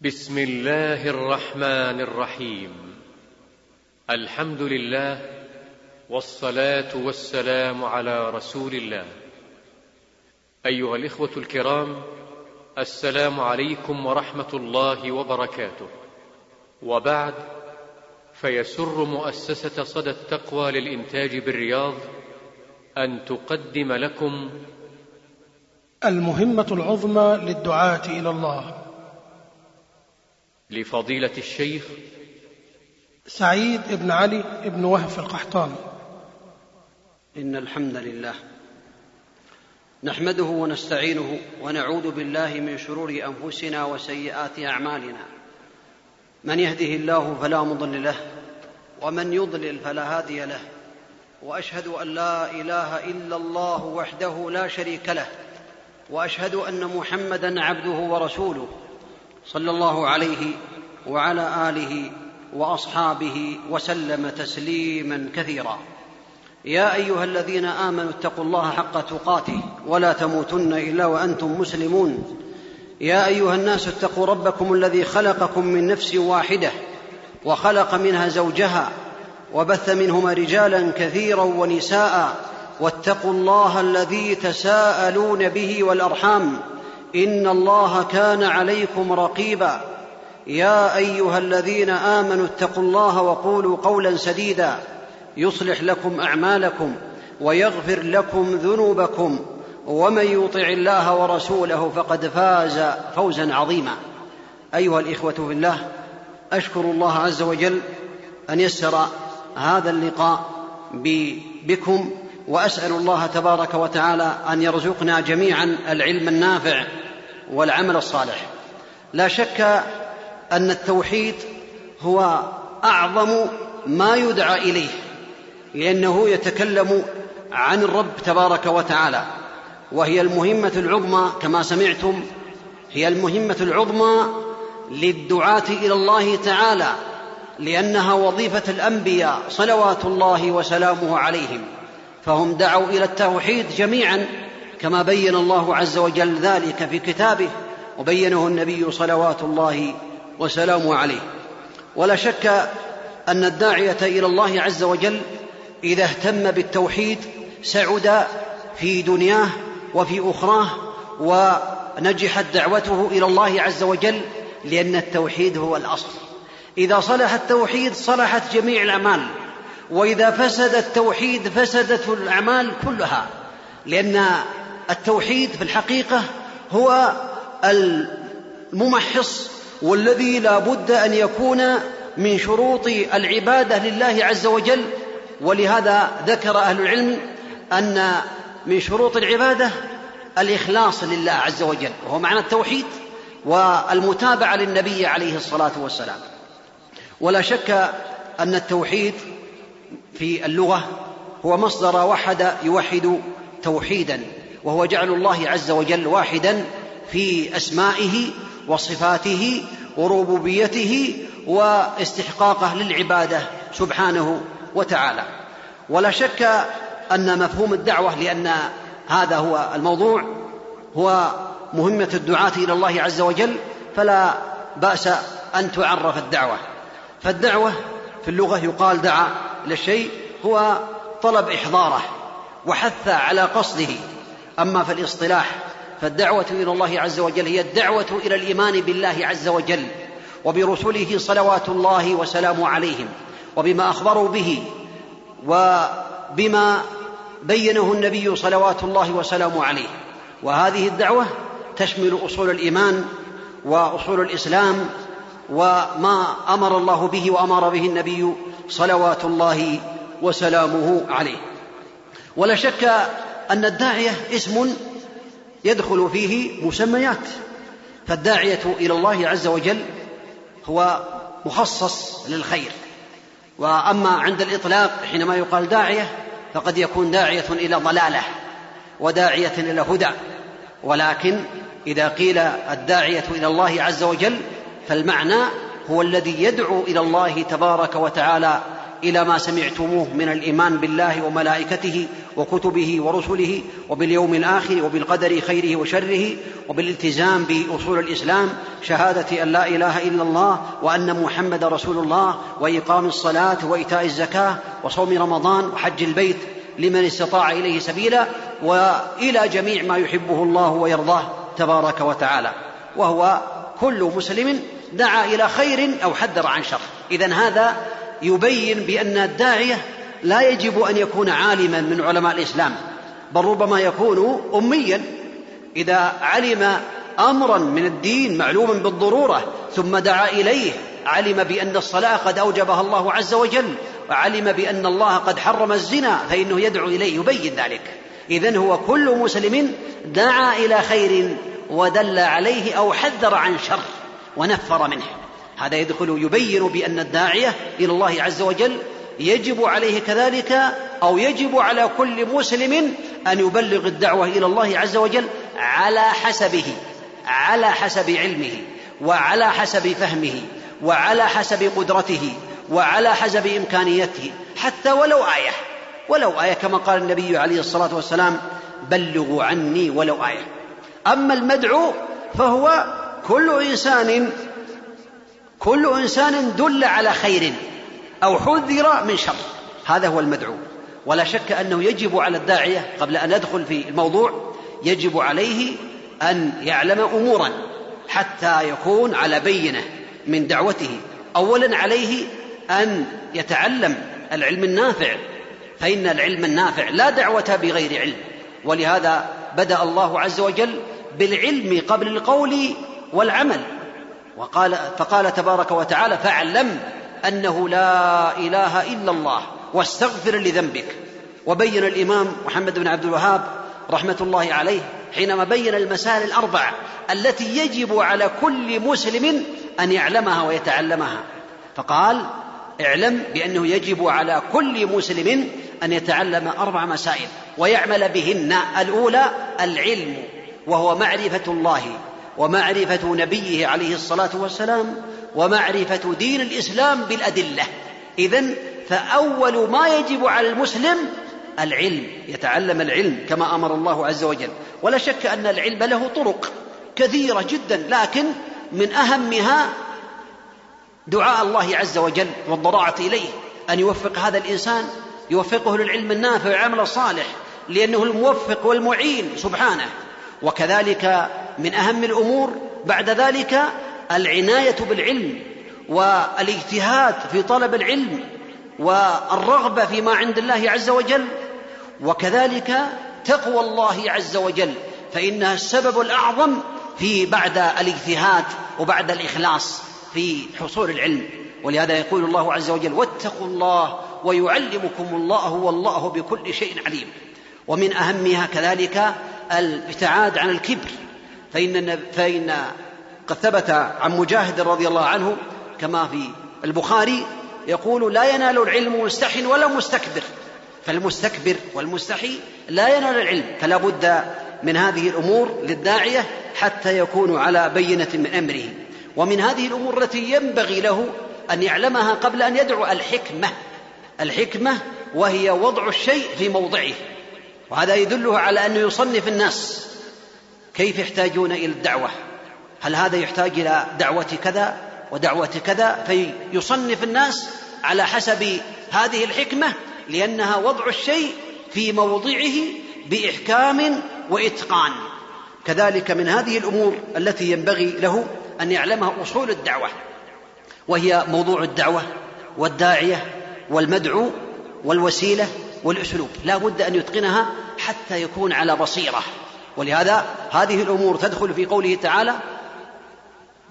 بسم الله الرحمن الرحيم. الحمد لله والصلاة والسلام على رسول الله. أيها الإخوة الكرام السلام عليكم ورحمة الله وبركاته. وبعد فيسر مؤسسة صدى التقوى للإنتاج بالرياض أن تقدم لكم المهمة العظمى للدعاة إلى الله. لفضيلة الشيخ سعيد بن علي بن وهف القحطاني. إن الحمد لله نحمده ونستعينه ونعوذ بالله من شرور أنفسنا وسيئات أعمالنا. من يهده الله فلا مضل له ومن يضلل فلا هادي له وأشهد أن لا إله إلا الله وحده لا شريك له وأشهد أن محمدا عبده ورسوله. صلى الله عليه وعلى آله وأصحابه وسلم تسليما كثيرا. يا أيها الذين آمنوا اتقوا الله حق تقاته ولا تموتن إلا وأنتم مسلمون. يا أيها الناس اتقوا ربكم الذي خلقكم من نفس واحدة وخلق منها زوجها وبث منهما رجالا كثيرا ونساء واتقوا الله الذي تساءلون به والأرحام إن الله كان عليكم رقيبا. يا أيها الذين آمنوا اتقوا الله وقولوا قولا سديدا. يصلح لكم أعمالكم ويغفر لكم ذنوبكم. ومن يطع الله ورسوله فقد فاز فوزا عظيما. أيها الإخوة في الله أشكر الله عز وجل أن يسر هذا اللقاء بكم وأسأل الله تبارك وتعالى أن يرزقنا جميعا العلم النافع والعمل الصالح. لا شك أن التوحيد هو أعظم ما يدعى إليه لأنه يتكلم عن الرب تبارك وتعالى وهي المهمة العظمى كما سمعتم هي المهمة العظمى للدعاة إلى الله تعالى لأنها وظيفة الأنبياء صلوات الله وسلامه عليهم فهم دعوا إلى التوحيد جميعا كما بين الله عز وجل ذلك في كتابه وبينه النبي صلوات الله وسلامه عليه. ولا شك أن الداعية إلى الله عز وجل إذا اهتم بالتوحيد سعد في دنياه وفي أخراه ونجحت دعوته إلى الله عز وجل لأن التوحيد هو الأصل. إذا صلح التوحيد صلحت جميع الأعمال وإذا فسد التوحيد فسدت الأعمال كلها لأن التوحيد في الحقيقة هو الممحص والذي لا بد أن يكون من شروط العبادة لله عز وجل. ولهذا ذكر أهل العلم أن من شروط العبادة الإخلاص لله عز وجل وهو معنى التوحيد والمتابعة للنبي عليه الصلاة والسلام. ولا شك أن التوحيد في اللغة هو مصدر وحد يوحد توحيدا. وهو جعل الله عز وجل واحدا في أسمائه وصفاته وربوبيته واستحقاقه للعبادة سبحانه وتعالى. ولا شك أن مفهوم الدعوة لأن هذا هو الموضوع هو مهمة الدعاة إلى الله عز وجل فلا بأس أن تعرف الدعوة. فالدعوة في اللغة يقال دعا إلى الشيء هو طلب إحضاره وحث على قصده. أما في الاصطلاح فالدعوة إلى الله عز وجل هي الدعوة إلى الإيمان بالله عز وجل وبرسله صلوات الله وسلامه عليهم وبما أخبروا به وبما بينه النبي صلوات الله وسلامه عليه. وهذه الدعوة تشمل أصول الإيمان وأصول الإسلام وما أمر الله به وأمر به النبي صلوات الله وسلامه عليه. ولا شك أن الداعية اسم يدخل فيه مسميات فالداعية إلى الله عز وجل هو مخصص للخير. وأما عند الإطلاق حينما يقال داعية فقد يكون داعية إلى ضلالة وداعية إلى هدى. ولكن إذا قيل الداعية إلى الله عز وجل فالمعنى هو الذي يدعو إلى الله تبارك وتعالى إلى ما سمعتموه من الإيمان بالله وملائكته وكتبه ورسله وباليوم الآخر وبالقدر خيره وشره وبالالتزام بأصول الإسلام شهادة أن لا إله إلا الله وأن محمد رسول الله وإقام الصلاة وإيتاء الزكاة وصوم رمضان وحج البيت لمن استطاع إليه سبيلا وإلى جميع ما يحبه الله ويرضاه تبارك وتعالى. وهو كل مسلم دعا إلى خير أو حذر عن شر. اذا هذا يبين بأن الداعية لا يجب أن يكون عالما من علماء الإسلام بل ربما يكون أميا. إذا علم أمرا من الدين معلوما بالضرورة ثم دعا إليه علم بأن الصلاة قد أوجبها الله عز وجل وعلم بأن الله قد حرم الزنا فإنه يدعو إليه يبين ذلك. إذن هو كل مسلم دعا إلى خير ودل عليه أو حذر عن شر ونفر منه. هذا يدخل يبين بأن الداعية إلى الله عز وجل يجب عليه كذلك أو يجب على كل مسلم أن يبلغ الدعوة إلى الله عز وجل على حسبه على حسب علمه وعلى حسب فهمه وعلى حسب قدرته وعلى حسب إمكانيته حتى ولو آية ولو آية كما قال النبي عليه الصلاة والسلام بلغوا عني ولو آية. أما المدعو فهو كل إنسان كل إنسان دل على خير أو حذر من شر. هذا هو المدعو. ولا شك أنه يجب على الداعية قبل أن يدخل في الموضوع يجب عليه أن يعلم أمورا حتى يكون على بينة من دعوته. اولا عليه أن يتعلم العلم النافع فإن العلم النافع لا دعوة بغير علم. ولهذا بدأ الله عز وجل بالعلم قبل القول والعمل. وقال فقال تبارك وتعالى فاعلم أنه لا إله إلا الله واستغفر لذنبك. وبين الإمام محمد بن عبد الوهاب رحمة الله عليه حينما بين المسائل الأربع التي يجب على كل مسلم أن يعلمها ويتعلمها. فقال اعلم بأنه يجب على كل مسلم أن يتعلم أربع مسائل ويعمل بهن. الأولى العلم وهو معرفة الله ومعرفة نبيه عليه الصلاة والسلام ومعرفة دين الإسلام بالأدلة. إذن فأول ما يجب على المسلم العلم يتعلم العلم كما أمر الله عز وجل. ولا شك أن العلم له طرق كثيرة جدا لكن من أهمها دعاء الله عز وجل والضراعة إليه أن يوفق هذا الإنسان يوفقه للعلم النافع والعمل الصالح لأنه الموفق والمعين سبحانه. وكذلك من أهم الأمور بعد ذلك العناية بالعلم والاجتهاد في طلب العلم والرغبة فيما عند الله عز وجل. وكذلك تقوى الله عز وجل فإنها السبب الأعظم في بعد الاجتهاد وبعد الإخلاص في حصول العلم. ولهذا يقول الله عز وجل واتقوا الله ويعلمكم الله والله بكل شيء عليم. ومن أهمها كذلك الابتعاد عن الكبر. فإن فإن قد ثبت عن مجاهد رضي الله عنه كما في البخاري يقول لا ينال العلم مستح ولا مستكبر. فالمستكبر والمستحي لا ينال العلم فلا بد من هذه الأمور للداعية حتى يكون على بينة من أمره. ومن هذه الأمور التي ينبغي له أن يعلمها قبل أن يدعو الحكمة. الحكمة وهي وضع الشيء في موضعه. وهذا يدله على أنه يصنف الناس. كيف يحتاجون إلى الدعوة؟ هل هذا يحتاج إلى دعوة كذا ودعوة كذا؟ فيصنف الناس على حسب هذه الحكمة لأنها وضع الشيء في موضعه بإحكام وإتقان. كذلك من هذه الأمور التي ينبغي له أن يعلمها أصول الدعوة وهي موضوع الدعوة والداعية والمدعو والوسيلة والأسلوب. لا بد أن يتقنها حتى يكون على بصيرة. ولهذا هذه الأمور تدخل في قوله تعالى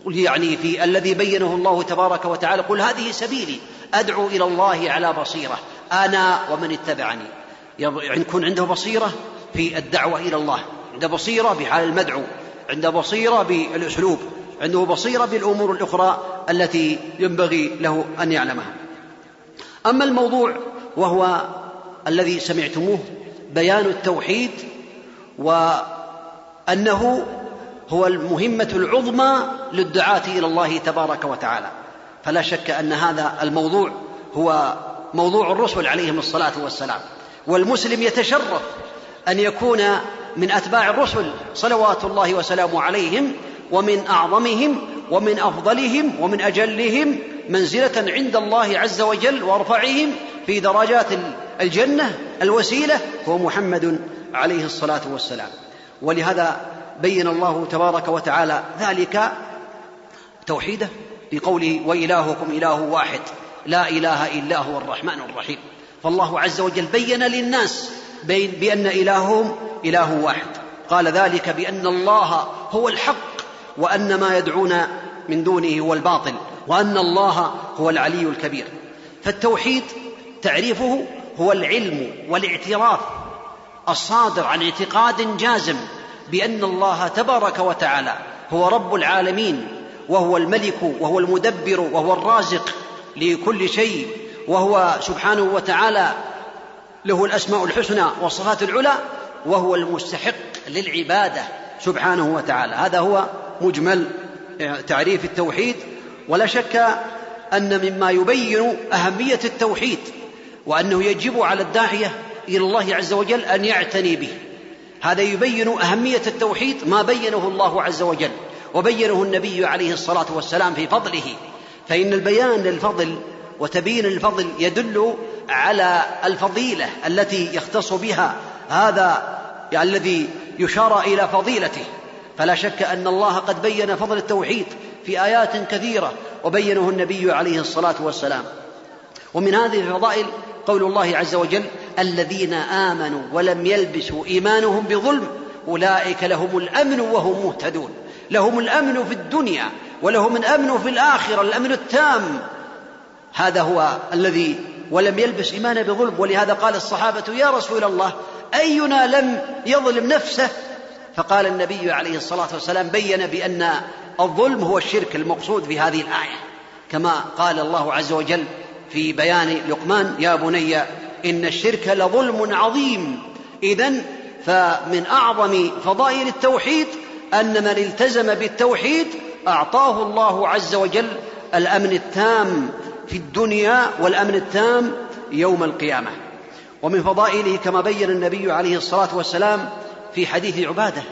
قل يعني في الذي بينه الله تبارك وتعالى قل هذه سبيلي أدعو إلى الله على بصيرة أنا ومن اتبعني. يكون عنده بصيرة في الدعوة إلى الله عنده بصيرة بحال المدعو عنده بصيرة بالأسلوب عنده بصيرة بالأمور الأخرى التي ينبغي له أن يعلمها. أما الموضوع وهو الذي سمعتموه بيان التوحيد وأنه هو المهمة العظمى للدعاة إلى الله تبارك وتعالى. فلا شك أن هذا الموضوع هو موضوع الرسل عليهم الصلاة والسلام. والمسلم يتشرف أن يكون من أتباع الرسل صلوات الله وسلامه عليهم ومن أعظمهم ومن أفضلهم ومن أجلهم منزلة عند الله عز وجل وأرفعهم في درجات الجنة الوسيلة. هو محمد عليه الصلاة والسلام. ولهذا بين الله تبارك وتعالى ذلك توحيده في قوله وإلهكم إله واحد لا إله إلا هو الرحمن الرحيم. فالله عز وجل بين للناس بأن إلههم إله واحد. قال ذلك بأن الله هو الحق وأن ما يدعون من دونه هو الباطل وأن الله هو العلي الكبير. فالتوحيد تعريفه هو العلم والاعتراف الصادر عن اعتقاد جازم بأن الله تبارك وتعالى هو رب العالمين وهو الملك وهو المدبر وهو الرازق لكل شيء وهو سبحانه وتعالى له الأسماء الحسنى والصفات العلى وهو المستحق للعبادة سبحانه وتعالى. هذا هو مجمل تعريف التوحيد. ولا شك أن مما يبين أهمية التوحيد وأنه يجب على الداعية إلى الله عز وجل أن يعتني به. هذا يبين أهمية التوحيد ما بينه الله عز وجل وبينه النبي عليه الصلاة والسلام في فضله. فإن البيان للفضل وتبيين الفضل يدل على الفضيلة التي يختص بها هذا الذي يشار إلى فضيلته. فلا شك أن الله قد بين فضل التوحيد في آيات كثيرة وبينه النبي عليه الصلاة والسلام. ومن هذه الفضائل قول الله عز وجل الذين آمنوا ولم يلبسوا إيمانهم بظلم أولئك لهم الأمن وهم مهتدون. لهم الأمن في الدنيا ولهم الأمن في الآخرة الأمن التام. هذا هو الذي ولم يلبس ايمانه بظلم. ولهذا قال الصحابة يا رسول الله أينا لم يظلم نفسه؟ فقال النبي عليه الصلاة والسلام بين بأن الظلم هو الشرك المقصود في هذه الآية. كما قال الله عز وجل في بيان لقمان يا بني إن الشرك لظلم عظيم. اذا فمن أعظم فضائل التوحيد أن من التزم بالتوحيد أعطاه الله عز وجل الأمن التام في الدنيا والأمن التام يوم القيامة. ومن فضائله كما بين النبي عليه الصلاة والسلام في حديث عبادة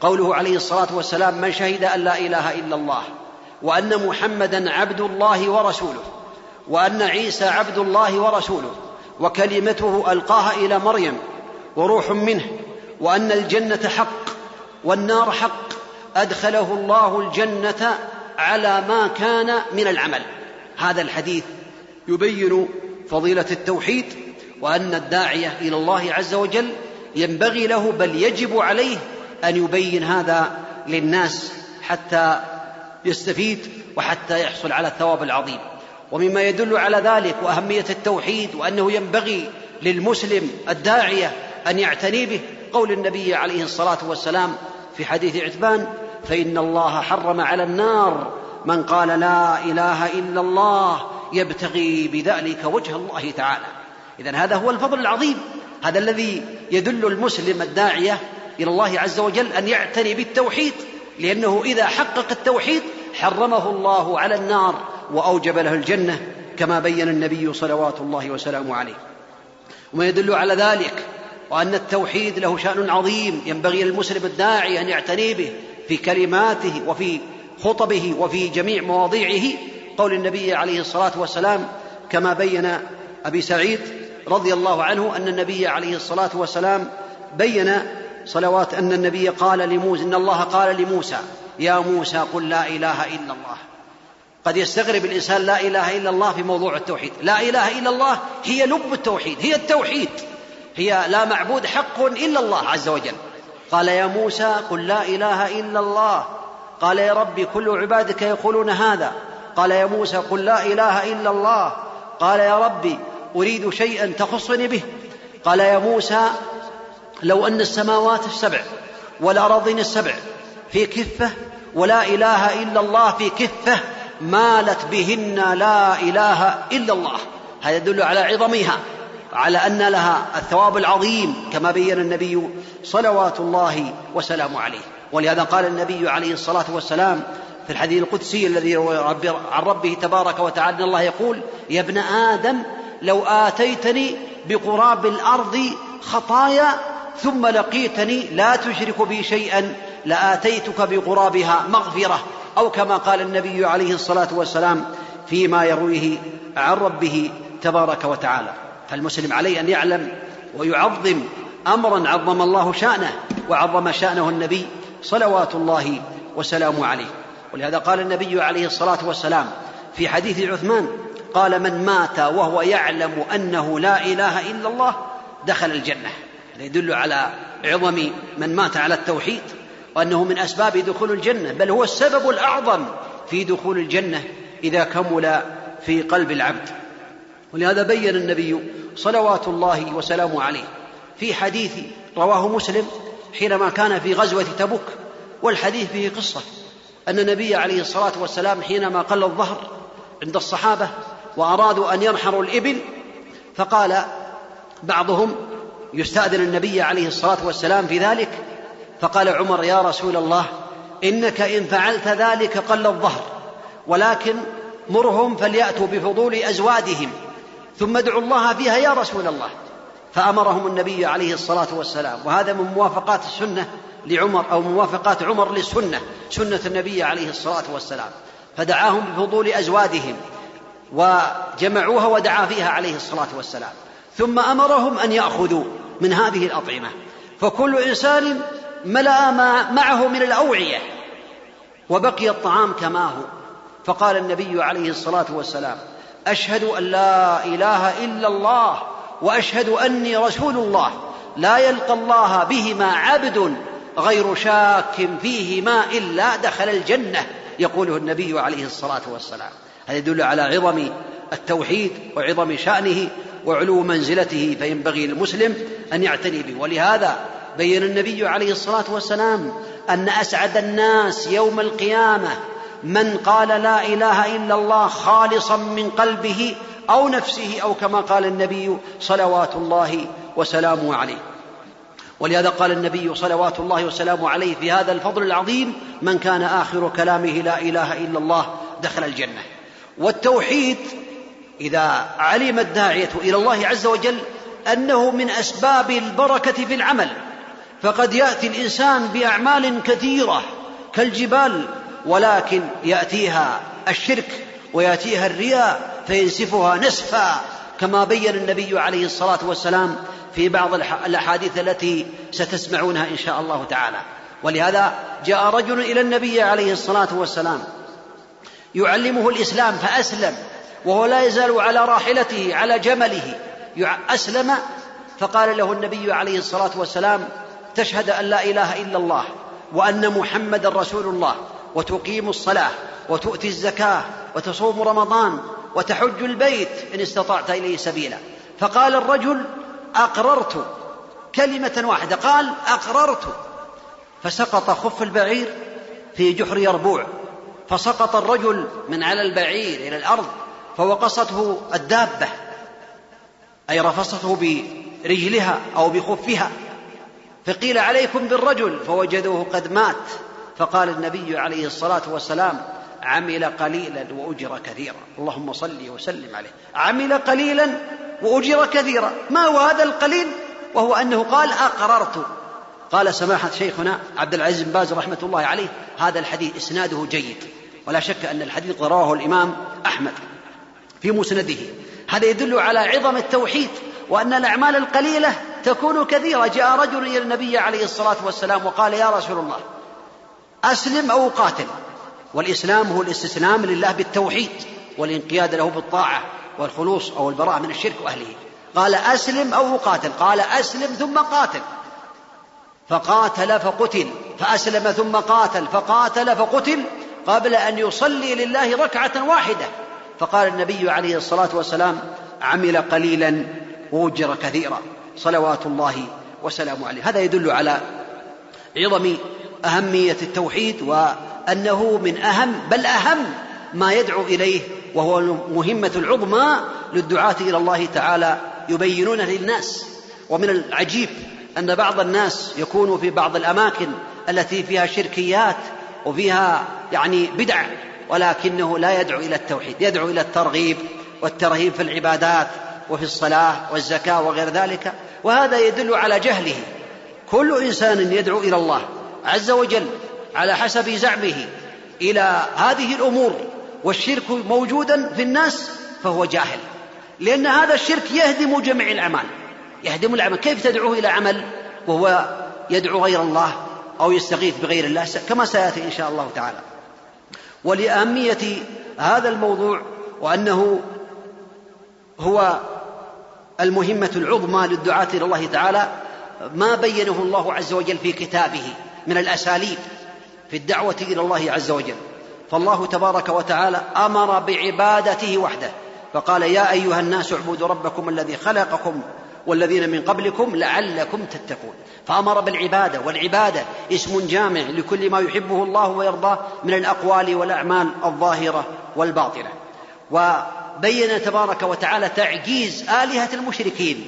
قوله عليه الصلاة والسلام من شهد أن لا إله إلا الله وأن محمدا عبد الله ورسوله وأن عيسى عبد الله ورسوله وكلمته ألقاها إلى مريم وروح منه وأن الجنة حق والنار حق أدخله الله الجنة على ما كان من العمل. هذا الحديث يبين فضيلة التوحيد وأن الداعية إلى الله عز وجل ينبغي له بل يجب عليه أن يبين هذا للناس حتى يستفيد وحتى يحصل على الثواب العظيم. ومما يدل على ذلك وأهمية التوحيد وأنه ينبغي للمسلم الداعية أن يعتني به قول النبي عليه الصلاة والسلام في حديث عتبان فإن الله حرم على النار من قال لا إله إلا الله يبتغي بذلك وجه الله تعالى. اذا هذا هو الفضل العظيم هذا الذي يدل المسلم الداعية إلى الله عز وجل أن يعتني بالتوحيد لأنه إذا حقق التوحيد حرمه الله على النار. وأوجب له الجنة كما بين النبي صلوات الله وسلامه عليه. وما يدل على ذلك وأن التوحيد له شأن عظيم ينبغي للمسلم الداعي أن يعتني به في كلماته وفي خطبه وفي جميع مواضيعه. قول النبي عليه الصلاة والسلام كما بين أبي سعيد رضي الله عنه أن النبي عليه الصلاة والسلام بين صلوات أن النبي قال لموسى إن الله قال لموسى يا موسى قل لا إله إلا الله. قد يستغرب الإنسان لا إله إلا الله في موضوع التوحيد. لا إله إلا الله هي لب التوحيد هي التوحيد. هي لا معبود حق إلا الله عز وجل. قال يا موسى قل لا إله إلا الله. قال يا رب كل عبادك يقولون هذا. قال يا موسى قل لا إله إلا الله. قال يا رب أريد شيئا تخصني به. قال يا موسى لو أن السماوات السبع والارضين السبع في كفة ولا إله إلا الله في كفة مالت بهن لا إله إلا الله. هذا يدل على عظمها على أن لها الثواب العظيم كما بين النبي صلوات الله وسلامه عليه. ولهذا قال النبي عليه الصلاة والسلام في الحديث القدسي الذي عن ربه تبارك وتعالى إن الله يقول يا ابن آدم لو آتيتني بقراب الأرض خطايا ثم لقيتني لا تشرك بي شيئا لآتيتك بقرابها مغفرة. أو كما قال النبي عليه الصلاة والسلام فيما يرويه عن ربه تبارك وتعالى. فالمسلم عليه أن يعلم ويعظم أمرا عظم الله شأنه وعظم شأنه النبي صلوات الله وسلامه عليه. ولهذا قال النبي عليه الصلاة والسلام في حديث عثمان قال من مات وهو يعلم أنه لا إله إلا الله دخل الجنة. هذا يدل على عظم من مات على التوحيد. وأنه من أسباب دخول الجنة بل هو السبب الأعظم في دخول الجنة إذا كمل في قلب العبد. ولهذا بين النبي صلوات الله وسلامه عليه في حديث رواه مسلم حينما كان في غزوة تبوك والحديث فيه قصة. أن النبي عليه الصلاة والسلام حينما قل الظهر عند الصحابة وأرادوا أن ينحروا الإبل فقال بعضهم يستأذن النبي عليه الصلاة والسلام في ذلك فقال عمر يا رسول الله إنك إن فعلت ذلك قل الظهر ولكن مرهم فليأتوا بفضول أزوادهم ثم ادعوا الله فيها يا رسول الله. فأمرهم النبي عليه الصلاة والسلام وهذا من موافقات السنة لعمر أو موافقات عمر للسنة سنة النبي عليه الصلاة والسلام. فدعاهم بفضول أزوادهم وجمعوها ودعا فيها عليه الصلاة والسلام. ثم أمرهم أن يأخذوا من هذه الأطعمة. فكل إنسان ملأ ما معه من الأوعية وبقي الطعام كما هو. فقال النبي عليه الصلاة والسلام أشهد أن لا إله إلا الله وأشهد أني رسول الله. لا يلقى الله بهما عبد غير شاك فيهما إلا دخل الجنة يقوله النبي عليه الصلاة والسلام. هذا يدل على عظم التوحيد وعظم شأنه وعلو منزلته فينبغي للمسلم أن يعتني به. ولهذا بين النبي عليه الصلاة والسلام أن أسعد الناس يوم القيامة من قال لا إله إلا الله خالصا من قلبه أو نفسه أو كما قال النبي صلوات الله وسلامه عليه. ولهذا قال النبي صلوات الله وسلامه عليه في هذا الفضل العظيم من كان آخر كلامه لا إله إلا الله دخل الجنة والتوحيد إذا علم الداعية إلى الله عز وجل أنه من أسباب البركة في العمل. فقد يأتي الإنسان بأعمال كثيرة كالجبال ولكن يأتيها الشرك ويأتيها الرياء فينسفها نسفا كما بين النبي عليه الصلاة والسلام في بعض الأحاديث التي ستسمعونها إن شاء الله تعالى. ولهذا جاء رجل إلى النبي عليه الصلاة والسلام يعلمه الإسلام فأسلم وهو لا يزال على راحلته على جمله أسلم فقال له النبي عليه الصلاة والسلام تشهد أن لا إله إلا الله وأن محمدا رسول الله وتقيم الصلاة وتؤتي الزكاة وتصوم رمضان وتحج البيت إن استطعت إليه سبيلا. فقال الرجل أقررت كلمة واحدة قال أقررت. فسقط خف البعير في جحر يربوع. فسقط الرجل من على البعير إلى الأرض فوقصته الدابة أي رفصته برجلها أو بخفها. فقيل عليكم بالرجل فوجدوه قد مات. فقال النبي عليه الصلاة والسلام عمل قليلا وأجر كثيرا. اللهم صل وسلم عليه. عمل قليلا وأجر كثيرا. ما هو هذا القليل؟ وهو أنه قال أقررت. قال سماحة شيخنا عبد العزيز بن باز رحمة الله عليه هذا الحديث إسناده جيد. ولا شك أن الحديث رواه الإمام أحمد في مسنده. هذا يدل على عظم التوحيد. وأن الأعمال القليلة تكون كثيرة. جاء رجل إلى النبي عليه الصلاة والسلام وقال يا رسول الله أسلم أو قاتل. والإسلام هو الاستسلام لله بالتوحيد والانقياد له بالطاعة والخلوص أو البراءة من الشرك وأهله. قال أسلم أو قاتل. قال أسلم ثم قاتل. فقاتل فقتل. فأسلم ثم قاتل. فقاتل فقتل. قبل أن يصلي لله ركعة واحدة. فقال النبي عليه الصلاة والسلام عمل قليلا وأجر كثيرا. صلوات الله وسلامه عليه. هذا يدل على عظم أهمية التوحيد وأنه من أهم بل أهم ما يدعو إليه وهو المهمة العظمى للدعاة إلى الله تعالى يبينونه للناس. ومن العجيب أن بعض الناس يكون في بعض الأماكن التي فيها شركيات وفيها يعني بدع ولكنه لا يدعو إلى التوحيد. يدعو إلى الترغيب والترهيب في العبادات وفي الصلاة والزكاة وغير ذلك وهذا يدل على جهله. كل إنسان يدعو إلى الله عز وجل على حسب زعمه إلى هذه الأمور والشرك موجودا في الناس فهو جاهل. لأن هذا الشرك يهدم جميع الأعمال. يهدم العمل كيف تدعوه إلى عمل وهو يدعو غير الله أو يستغيث بغير الله؟ كما سيأتي إن شاء الله تعالى. ولأهمية هذا الموضوع وأنه هو المهمة العظمى للدعاة إلى الله تعالى ما بينه الله عز وجل في كتابه من الأساليب في الدعوة إلى الله عز وجل. فالله تبارك وتعالى أمر بعبادته وحده. فقال يا أيها الناس اعبدوا ربكم الذي خلقكم والذين من قبلكم لعلكم تتقون. فأمر بالعبادة والعبادة اسم جامع لكل ما يحبه الله ويرضاه من الأقوال والأعمال الظاهرة والباطنة. وبين تبارك وتعالى تعجيز آلهة المشركين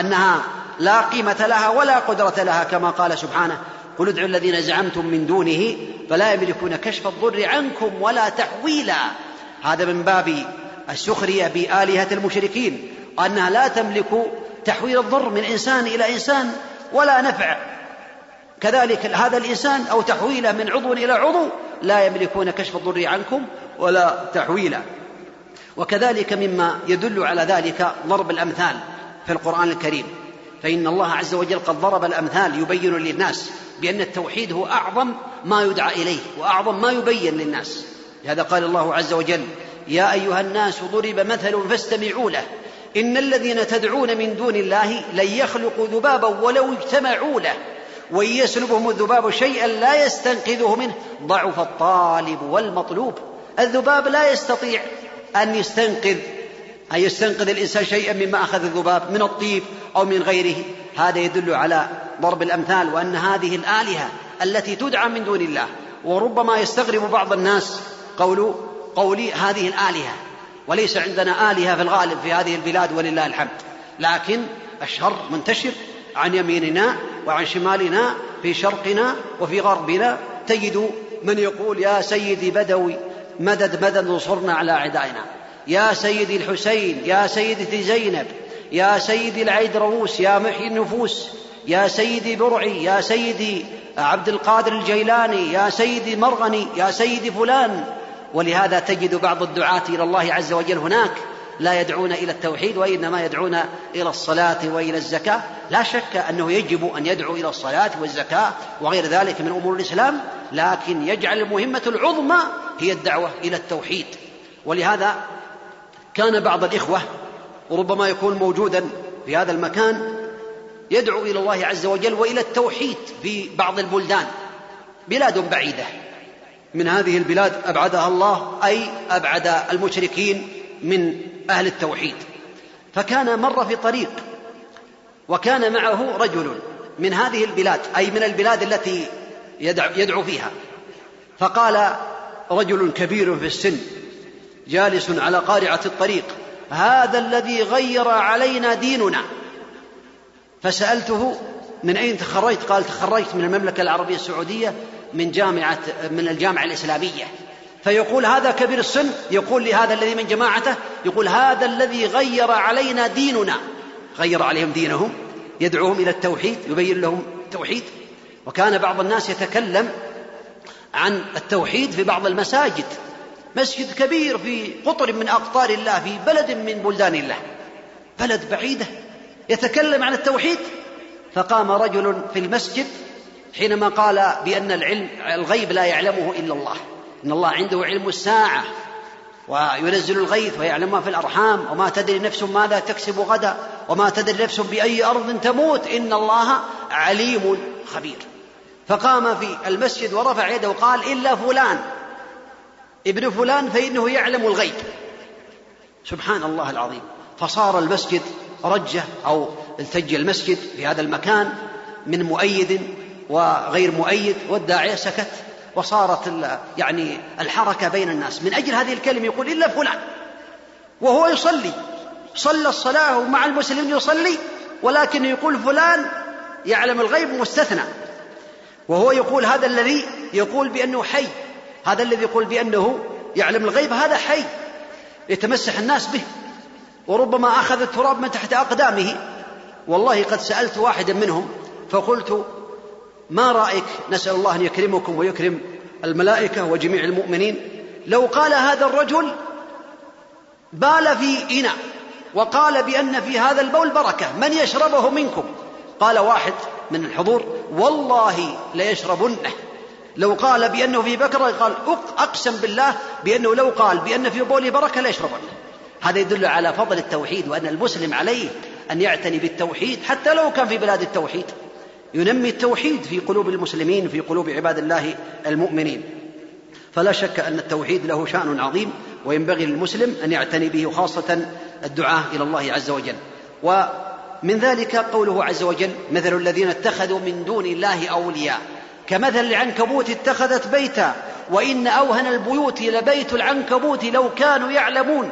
أنها لا قيمة لها ولا قدرة لها كما قال سبحانه قل ادعوا الذين زعمتم من دونه فلا يملكون كشف الضر عنكم ولا تحويلا. هذا من باب السخرية بآلهة المشركين أنها لا تملك تحويل الضر من إنسان إلى إنسان ولا نفع. كذلك هذا الإنسان أو تحويله من عضو إلى عضو لا يملكون كشف الضر عنكم ولا تحويلا. وكذلك مما يدل على ذلك ضرب الأمثال في القرآن الكريم. فإن الله عز وجل قد ضرب الأمثال يبين للناس بأن التوحيد هو أعظم ما يدعى إليه وأعظم ما يبين للناس. لهذا قال الله عز وجل يا أيها الناس ضرب مثل فاستمعوا له. إن الذين تدعون من دون الله لن يخلقوا ذبابا ولو اجتمعوا له. وإن يسلبهم الذباب شيئا لا يستنقذه منه. ضعف الطالب والمطلوب. الذباب لا يستطيع أن يستنقذ أن يستنقذ الإنسان شيئا مما أخذ الذباب من الطيب أو من غيره. هذا يدل على ضرب الأمثال وأن هذه الآلهة التي تدعى من دون الله وربما يستغرب بعض الناس قول قول هذه الآلهة وليس عندنا آلهة في الغالب في هذه البلاد ولله الحمد. لكن الشر منتشر عن يميننا وعن شمالنا في شرقنا وفي غربنا. تجد من يقول يا سيدي بدوي مدد مدد انصرنا على أعدائنا. يا سيدي الحسين يا سيدتي زينب يا سيدي العيد رووس يا محيي النفوس يا سيدي برعي يا سيدي عبد القادر الجيلاني يا سيدي مرغني يا سيدي فلان. ولهذا تجد بعض الدعاة إلى الله عز وجل هناك لا يدعون إلى التوحيد وإنما يدعون إلى الصلاة وإلى الزكاة. لا شك أنه يجب أن يدعو إلى الصلاة والزكاة وغير ذلك من أمور الإسلام لكن يجعل المهمة العظمى هي الدعوة إلى التوحيد. ولهذا كان بعض الإخوة وربما يكون موجودا في هذا المكان يدعو إلى الله عز وجل وإلى التوحيد في بعض البلدان بلاد بعيدة. من هذه البلاد أبعدها الله أي أبعد المشركين من أهل التوحيد. فكان مر في طريق وكان معه رجل من هذه البلاد أي من البلاد التي يدعو فيها. فقال رجل كبير في السن جالس على قارعة الطريق هذا الذي غير علينا ديننا. فسألته من أين تخرجت؟ قال تخرجت من المملكة العربية السعودية من جامعة من الجامعة الإسلامية. فيقول هذا كبير السن يقول لهذا الذي من جماعته يقول هذا الذي غير علينا ديننا. غير عليهم دينهم يدعوهم إلى التوحيد يبين لهم التوحيد. وكان بعض الناس يتكلم عن التوحيد في بعض المساجد. مسجد كبير في قطر من أقطار الله في بلد من بلدان الله. بلد بعيدة. يتكلم عن التوحيد. فقام رجل في المسجد حينما قال بأن العلم الغيب لا يعلمه إلا الله. إن الله عنده علم الساعة وينزل الغيث ويعلم ما في الأرحام وما تدري نفس ماذا تكسب غدا وما تدري نفس بأي أرض تموت إن الله عليم خبير. فقام في المسجد ورفع يده وقال إلا فلان ابن فلان فإنه يعلم الغيب. سبحان الله العظيم. فصار المسجد رجة أو التج المسجد في هذا المكان من مؤيد وغير مؤيد والداعية سكت. وصارت يعني الحركة بين الناس. من أجل هذه الكلمة يقول إلا فلان. وهو يصلي. صلى الصلاة ومع المسلمين يصلي ولكن يقول فلان يعلم الغيب مستثنى. وهو يقول هذا الذي يقول بأنه حي. هذا الذي يقول بأنه يعلم الغيب هذا حي. يتمسح الناس به. وربما أخذ التراب من تحت أقدامه. والله قد سألت واحدا منهم فقلت ما رأيك؟ نسأل الله أن يكرمكم ويكرم الملائكة وجميع المؤمنين. لو قال هذا الرجل بال في إناء وقال بأن في هذا البول بركة من يشربه منكم؟ قال واحد من الحضور والله ليشربنه. لو قال بأنه في بكرة قال أقسم بالله بأنه لو قال بأن في بولي بركة ليشربنه. هذا يدل على فضل التوحيد وأن المسلم عليه أن يعتني بالتوحيد حتى لو كان في بلاد التوحيد. ينمي التوحيد في قلوب المسلمين في قلوب عباد الله المؤمنين. فلا شك أن التوحيد له شأن عظيم وينبغي للمسلم أن يعتني به خاصة الدعاة إلى الله عز وجل. ومن ذلك قوله عز وجل مثل الذين اتخذوا من دون الله أولياء كمثل العنكبوت اتخذت بيتا وإن أوهن البيوت لبيت العنكبوت لو كانوا يعلمون.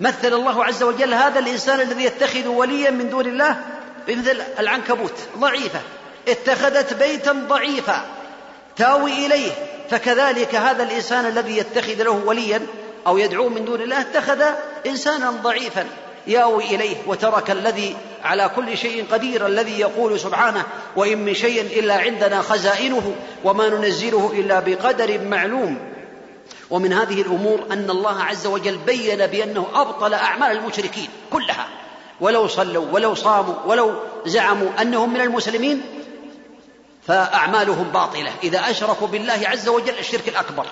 مثل الله عز وجل هذا الإنسان الذي يتخذ وليا من دون الله؟ بمثل العنكبوت ضعيفة. اتخذت بيتا ضعيفا. تاوي إليه. فكذلك هذا الإنسان الذي يتخذ له وليا أو يدعو من دون الله اتخذ إنسانا ضعيفا. ياوي إليه وترك الذي على كل شيء قدير الذي يقول سبحانه وإن من شيء إلا عندنا خزائنه وما ننزله إلا بقدر معلوم. ومن هذه الأمور أن الله عز وجل بين بأنه أبطل أعمال المشركين كلها. ولو صلوا ولو صاموا ولو زعموا أنهم من المسلمين فأعمالهم باطلة. إذا أشركوا بالله عز وجل الشرك الأكبر.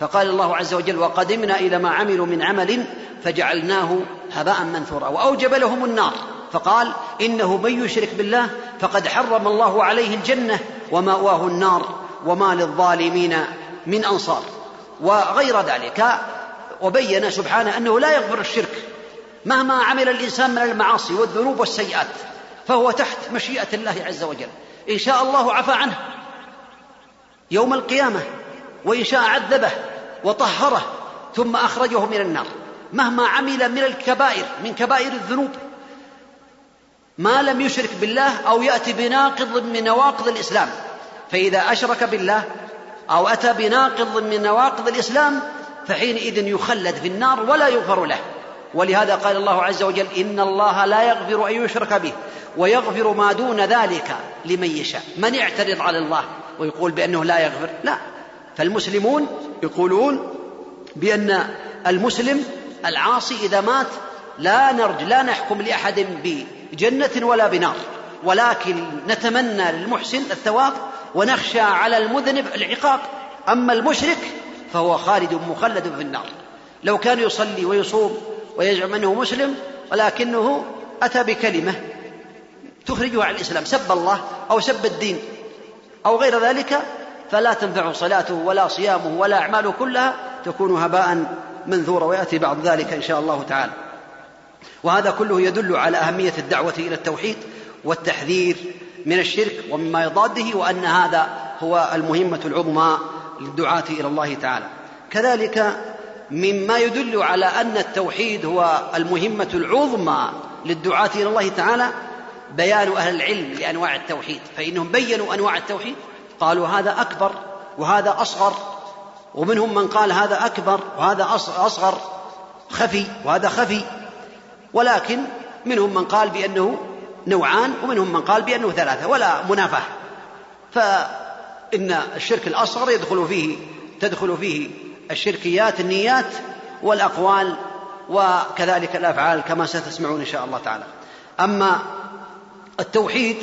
فقال الله عز وجل وقدمنا إلى ما عملوا من عمل فجعلناه هباء منثورا. وأوجب لهم النار. فقال إنه من يشرك بالله فقد حرم الله عليه الجنة ومأواه النار وما للظالمين من أنصار. وغير ذلك. وبين سبحانه أنه لا يغفر الشرك. مهما عمل الإنسان من المعاصي والذنوب والسيئات فهو تحت مشيئة الله عز وجل. إن شاء الله عفى عنه. يوم القيامة وإن شاء عذبه وطهره ثم أخرجه من النار. مهما عمل من الكبائر من كبائر الذنوب ما لم يشرك بالله أو يأتي بناقض من نواقض الإسلام. فإذا أشرك بالله أو أتى بناقض من نواقض الإسلام فحينئذ يخلد في النار ولا يغفر له. ولهذا قال الله عز وجل إن الله لا يغفر أن يشرك به ويغفر ما دون ذلك لمن يشاء. من يعترض على الله ويقول بأنه لا يغفر؟ لا. فالمسلمون يقولون بأن المسلم العاصي إذا مات لا نرج لا نحكم لأحد بجنة ولا بنار. ولكن نتمنى للمحسن الثواب ونخشى على المذنب العقاب. أما المشرك فهو خالد مخلد في النار. لو كان يصلي ويصوم ويزعم أنه مسلم ولكنه أتى بكلمة تخرجه عن الإسلام سب الله أو سب الدين أو غير ذلك فلا تنفع صلاته ولا صيامه ولا أعماله كلها تكون هباء منثورا ويأتي بعض ذلك إن شاء الله تعالى. وهذا كله يدل على أهمية الدعوة إلى التوحيد والتحذير من الشرك ومما يضاده وأن هذا هو المهمة العظمى للدعاة إلى الله تعالى. كذلك مما يدل على أن التوحيد هو المهمة العظمى للدعاة إلى الله تعالى بيان أهل العلم لأنواع التوحيد. فإنهم بينوا أنواع التوحيد قالوا هذا أكبر وهذا أصغر ومنهم من قال هذا أكبر وهذا أصغر خفي وهذا خفي. ولكن منهم من قال بأنه نوعان ومنهم من قال بأنه ثلاثة ولا منافاة. فإن الشرك الأصغر يدخل فيه تدخل فيه الشركيات النيات والأقوال وكذلك الأفعال كما ستسمعون إن شاء الله تعالى. أما التوحيد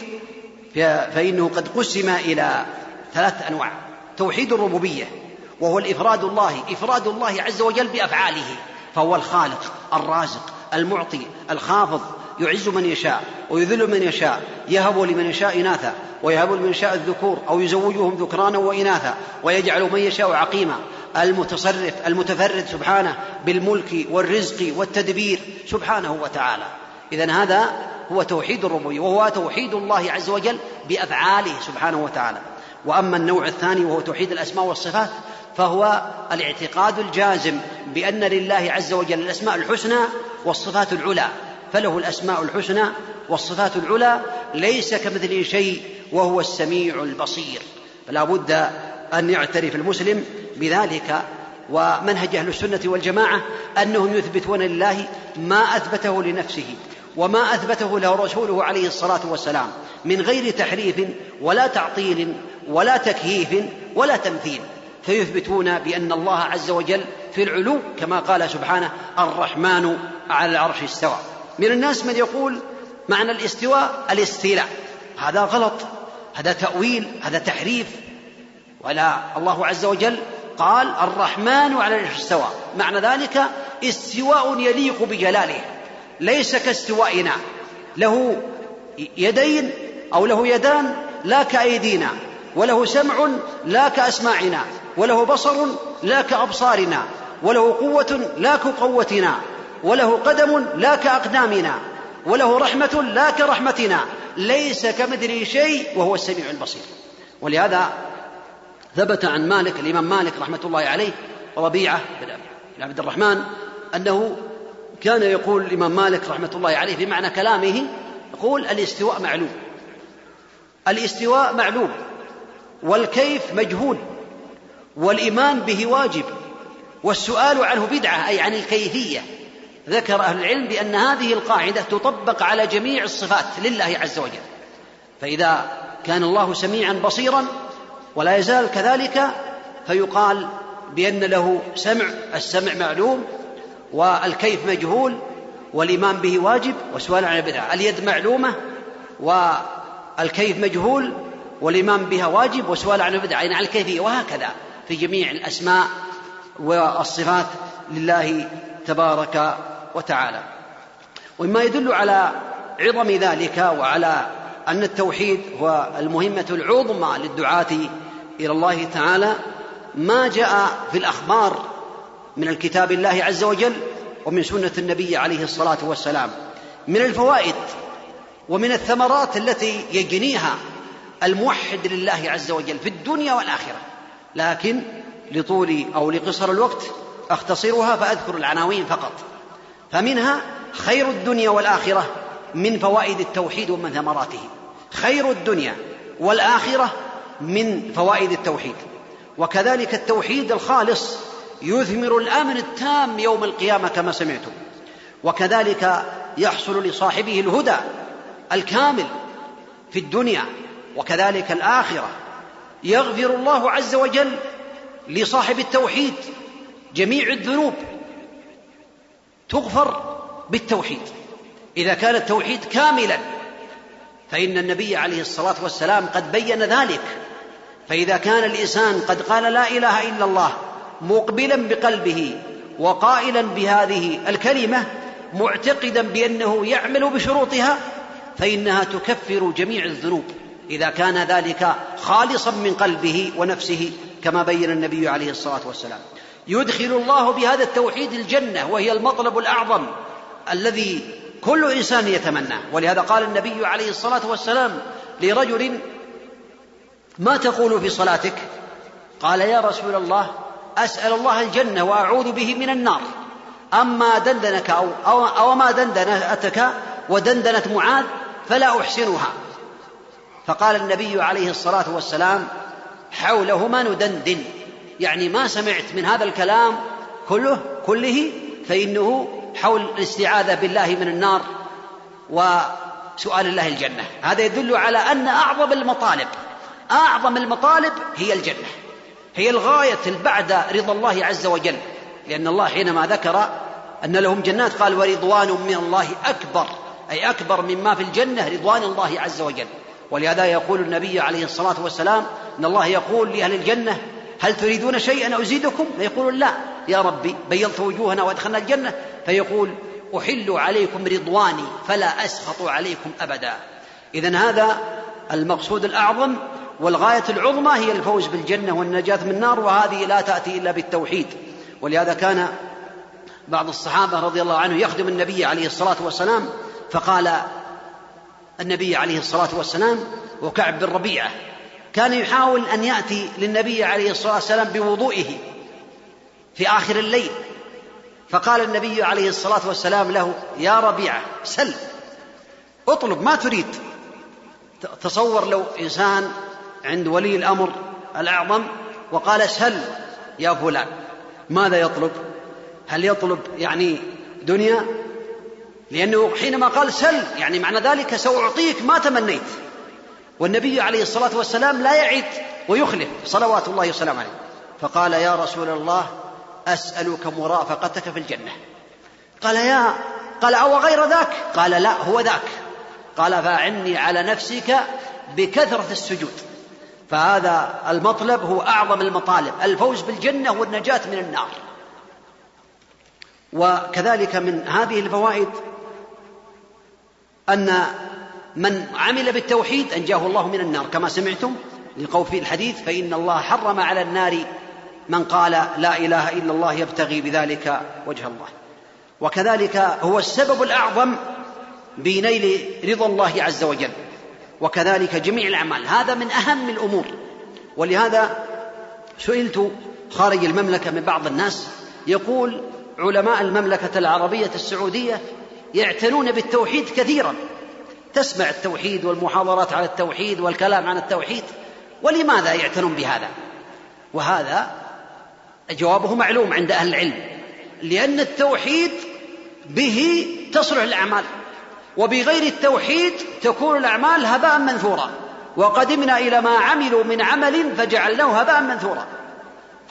فإنه قد قسم إلى ثلاث أنواع. توحيد الربوبية وهو الإفراد الله إفراد الله عز وجل بأفعاله فهو الخالق الرازق المعطي الخافض يعز من يشاء ويذل من يشاء يهب لمن يشاء إناثا ويهب لمن يشاء الذكور أو يزوجهم ذكرانا وإناثا ويجعل من يشاء عقيما. المتصرف المتفرد سبحانه بالملك والرزق والتدبير سبحانه وتعالى. إذا هذا هو توحيد الربوبية وهو توحيد الله عز وجل بأفعاله سبحانه وتعالى. وأما النوع الثاني وهو توحيد الأسماء والصفات فهو الاعتقاد الجازم بأن لله عز وجل الأسماء الحسنى والصفات العلى. فله الأسماء الحسنى والصفات العلى ليس كمثله شيء وهو السميع البصير. فلا بد أن يعترف المسلم بذلك ومنهج أهل السنة والجماعة أنهم يثبتون لله ما أثبته لنفسه وما أثبته له رسوله عليه الصلاة والسلام من غير تحريف ولا تعطيل ولا تكييف ولا تمثيل. فيثبتون بأن الله عز وجل في العلو كما قال سبحانه الرحمن على العرش استوى. من الناس من يقول معنى الاستواء الاستيلاء. هذا غلط هذا تأويل هذا تحريف. ولا الله عز وجل قال الرحمن على العرش استوى. معنى ذلك استواء يليق بجلاله ليس كاستوائنا. له يدين أو له يدان لا كأيدينا وله سمع لا كأسماعنا وله بصر لا كأبصارنا وله قوة لا كقوتنا وله قدم لا كأقدامنا وله رحمة لا كرحمتنا. ليس كمثله شيء وهو السميع البصير. ولهذا ثبت عن مالك الإمام مالك رحمة الله عليه ربيعة بن عبد الرحمن أنه كان يقول الإمام مالك رحمة الله عليه في معنى كلامه يقول الاستواء معلوم. الاستواء معلوم والكيف مجهول والإيمان به واجب والسؤال عنه بدعة أي عن الكيفية. ذكر أهل العلم بأن هذه القاعدة تطبق على جميع الصفات لله عز وجل. فإذا كان الله سميعا بصيرا ولا يزال كذلك فيقال بأن له سمع السمع معلوم والكيف مجهول والإيمان به واجب والسؤال عن البدعه اليد معلومة والكيف مجهول والإيمان بها واجب والسؤال عن البدعة يعني عن الكيفية. وهكذا في جميع الأسماء والصفات لله تبارك وتعالى. ومما يدل على عظم ذلك وعلى أن التوحيد هو المهمة العظمى للدعاة إلى الله تعالى ما جاء في الأخبار من الكتاب الله عز وجل ومن سنة النبي عليه الصلاة والسلام من الفوائد ومن الثمرات التي يجنيها الموحد لله عز وجل في الدنيا والآخرة. لكن لطول أو لقصر الوقت أختصرها فأذكر العناوين فقط. فمنها خير الدنيا والآخرة من فوائد التوحيد ومن ثمراته. خير الدنيا والآخرة من فوائد التوحيد. وكذلك التوحيد الخالص يثمر الامن التام يوم القيامة كما سمعتم. وكذلك يحصل لصاحبه الهدى الكامل في الدنيا وكذلك الآخرة. يغفر الله عز وجل لصاحب التوحيد جميع الذنوب. تغفر بالتوحيد. إذا كان التوحيد كاملا فإن النبي عليه الصلاة والسلام قد بين ذلك. فإذا كان الإنسان قد قال لا إله إلا الله مقبلا بقلبه وقائلا بهذه الكلمة معتقدا بأنه يعمل بشروطها فإنها تكفر جميع الذنوب. إذا كان ذلك خالصا من قلبه ونفسه كما بين النبي عليه الصلاة والسلام. يدخل الله بهذا التوحيد الجنة وهي المطلب الأعظم الذي كل إنسان يتمناه ولهذا قال النبي عليه الصلاة والسلام لرجل ما تقول في صلاتك؟ قال يا رسول الله أسأل الله الجنة وأعوذ به من النار. أما دندنك أو أو, أو ما دندنتك ودندنت معاذ فلا أحسنها. فقال النبي عليه الصلاة والسلام حولهما ندندن. يعني ما سمعت من هذا الكلام كله كله فإنه حول الاستعاذة بالله من النار وسؤال الله الجنة. هذا يدل على أن أعظم المطالب. أعظم المطالب هي الجنة. هي الغاية بعد رضا الله عز وجل. لأن الله حينما ذكر أن لهم جنات قال ورضوان من الله أكبر. أي أكبر مما في الجنة رضوان الله عز وجل. ولهذا يقول النبي عليه الصلاة والسلام إن الله يقول لأهل الجنة هل تريدون شيئا أزيدكم فيقولون لا. يا ربي بيضت وجوهنا وأدخلنا الجنة. فيقول أحل عليكم رضواني فلا أسخط عليكم أبدا. إذا هذا المقصود الأعظم والغاية العظمى هي الفوز بالجنة والنجاة من النار وهذه لا تأتي إلا بالتوحيد. ولهذا كان بعض الصحابة رضي الله عنه يخدم النبي عليه الصلاة والسلام فقال النبي عليه الصلاة والسلام وكعب بن ربيعة كان يحاول أن يأتي للنبي عليه الصلاة والسلام بوضوئه في آخر الليل. فقال النبي عليه الصلاة والسلام له يا ربيعة سل اطلب ما تريد؟ تصور لو إنسان عند ولي الأمر الأعظم وقال سل يا فلان ماذا يطلب؟ هل يطلب يعني دنيا؟ لأنه حينما قال سل يعني معنى ذلك سأعطيك ما تمنيت. والنبي عليه الصلاة والسلام لا يعد ويخلف صلوات الله وسلامه عليه. فقال يا رسول الله أسألك مرافقتك في الجنة. قال يا قال أو غير ذاك؟ قال لا هو ذاك. قال فأعني على نفسك بكثرة السجود. فهذا المطلب هو أعظم المطالب. الفوز بالجنة والنجاة من النار. وكذلك من هذه الفوائد أن من عمل بالتوحيد أنجاه الله من النار. كما سمعتم لقول في الحديث فإن الله حرم على النار من قال لا إله إلا الله يبتغي بذلك وجه الله. وكذلك هو السبب الأعظم بنيل رضا الله عز وجل. وكذلك جميع الأعمال. هذا من أهم الأمور. ولهذا سئلت خارج المملكة من بعض الناس يقول علماء المملكة العربية السعودية يعتنون بالتوحيد كثيرا. تسمع التوحيد والمحاضرات على التوحيد والكلام عن التوحيد ولماذا يعتنون بهذا؟ وهذا جوابه معلوم عند أهل العلم لأن التوحيد به تصلح الأعمال. وبغير التوحيد تكون الأعمال هباء منثورا. وقدمنا إلى ما عملوا من عمل فجعلناه هباء منثورا.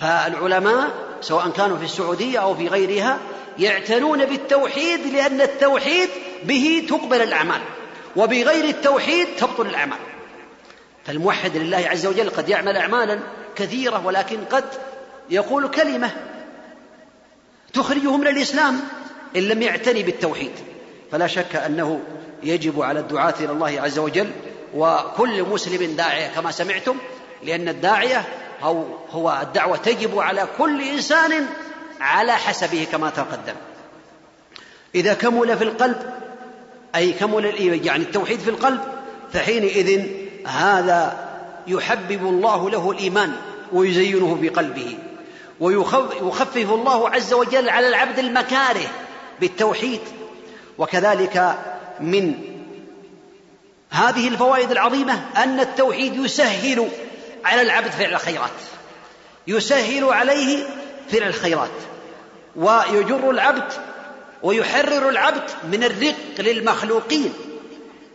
فالعلماء سواء كانوا في السعودية أو في غيرها يعتنون بالتوحيد لأن التوحيد به تقبل الأعمال وبغير التوحيد تبطل الأعمال. فالموحد لله عز وجل قد يعمل اعمالا كثيرة ولكن قد يقول كلمة تخرجه من الإسلام إن لم يعتني بالتوحيد. فلا شك أنه يجب على الدعاة إلى الله عز وجل وكل مسلم داعية كما سمعتم لأن الداعية أو هو الدعوة تجب على كل إنسان على حسبه كما تقدم. إذا كمل في القلب أي كمل يعني التوحيد في القلب فحينئذ هذا يحبب الله له الإيمان ويزينه في قلبه ويخفف الله عز وجل على العبد المكاره بالتوحيد وكذلك من هذه الفوائد العظيمة أن التوحيد يسهل على العبد فعل الخيرات. يسهل عليه فعل الخيرات. ويجر العبد ويحرر العبد من الرق للمخلوقين.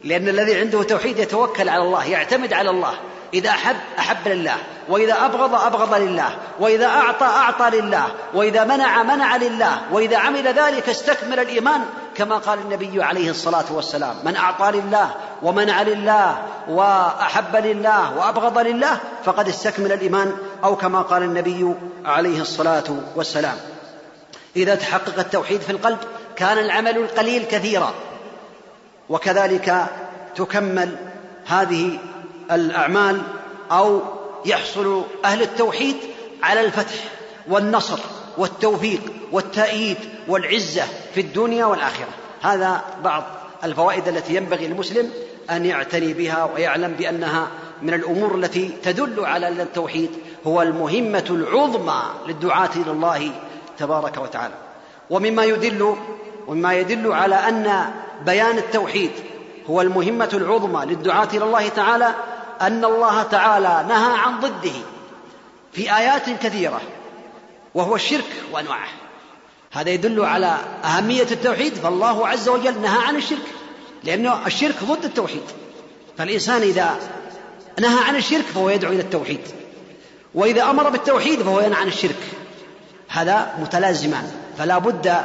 لأن الذي عنده توحيد يتوكل على الله يعتمد على الله. إذا أحب أحب لله وإذا أبغض أبغض لله وإذا أعطى أعطى لله وإذا منع منع لله وإذا عمل ذلك استكمل الإيمان. كما قال النبي عليه الصلاة والسلام من أعطى لله ومنع لله وأحب لله وأبغض لله فقد استكمل الإيمان. أو كما قال النبي عليه الصلاة والسلام إذا تحقق التوحيد في القلب كان العمل القليل كثيرا وكذلك تكمل هذه الأعمال أو يحصل أهل التوحيد على الفتح والنصر والتوفيق والتأييد والعزة في الدنيا والآخرة. هذا بعض الفوائد التي ينبغي المسلم أن يعتني بها ويعلم بأنها من الأمور التي تدل على أن التوحيد هو المهمة العظمى للدعاة إلى الله تبارك وتعالى. ومما يدل ومما يدل على أن بيان التوحيد هو المهمة العظمى للدعاة إلى الله تعالى أن الله تعالى نهى عن ضده في آيات كثيرة وهو الشرك وأنواعه. هذا يدل على أهمية التوحيد فالله عز وجل نهى عن الشرك لأنه الشرك ضد التوحيد. فالإنسان إذا نهى عن الشرك فهو يدعو إلى التوحيد وإذا أمر بالتوحيد فهو ينهى عن الشرك. هذا متلازمان فلا بد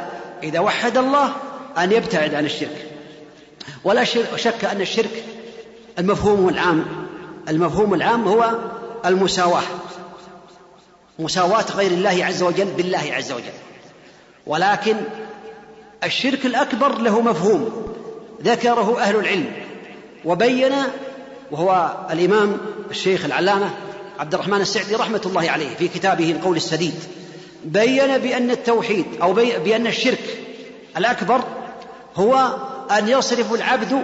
إذا وحد الله أن يبتعد عن الشرك. ولا شك أن الشرك المفهوم العام المفهوم العام هو المساواة. مساواة غير الله عز وجل بالله عز وجل. ولكن الشرك الأكبر له مفهوم. ذكره أهل العلم. وبين وهو الإمام الشيخ العلامة عبد الرحمن السعدي رحمة الله عليه في كتابه القول السديد بين بأن التوحيد أو بأن الشرك الأكبر هو أن يصرف العبد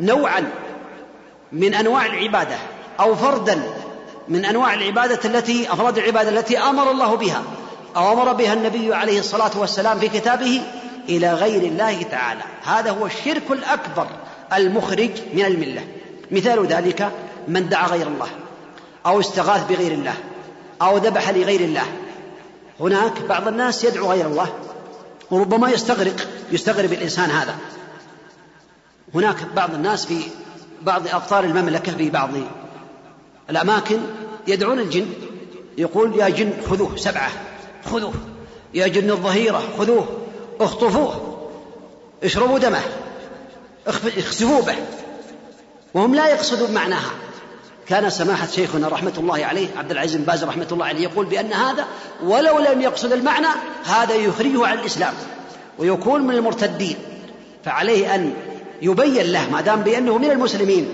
نوعا من أنواع العبادة أو فردا من أنواع العبادة التي أفراد العبادة التي أمر الله بها أو أمر بها النبي عليه الصلاة والسلام في كتابه إلى غير الله تعالى. هذا هو الشرك الأكبر المخرج من الملة. مثال ذلك من دعا غير الله أو استغاث بغير الله أو ذبح لغير الله. هناك بعض الناس يدعو غير الله وربما يستغرق يستغرب الإنسان هذا. هناك بعض الناس في بعض أقطار المملكة في بعض الأماكن يدعون الجن. يقول يا جن خذوه سبعة خذوه. يا جن الظهيرة خذوه اخطفوه. اشربوا دمه اخسفوا به. وهم لا يقصدون معناها. كان سماحة شيخنا رحمة الله عليه عبد العزيز بن باز رحمة الله عليه يقول بأن هذا ولو لم يقصد المعنى هذا يخرجه عن الإسلام. ويكون من المرتدين. فعليه أن يبين له ما دام بأنه من المسلمين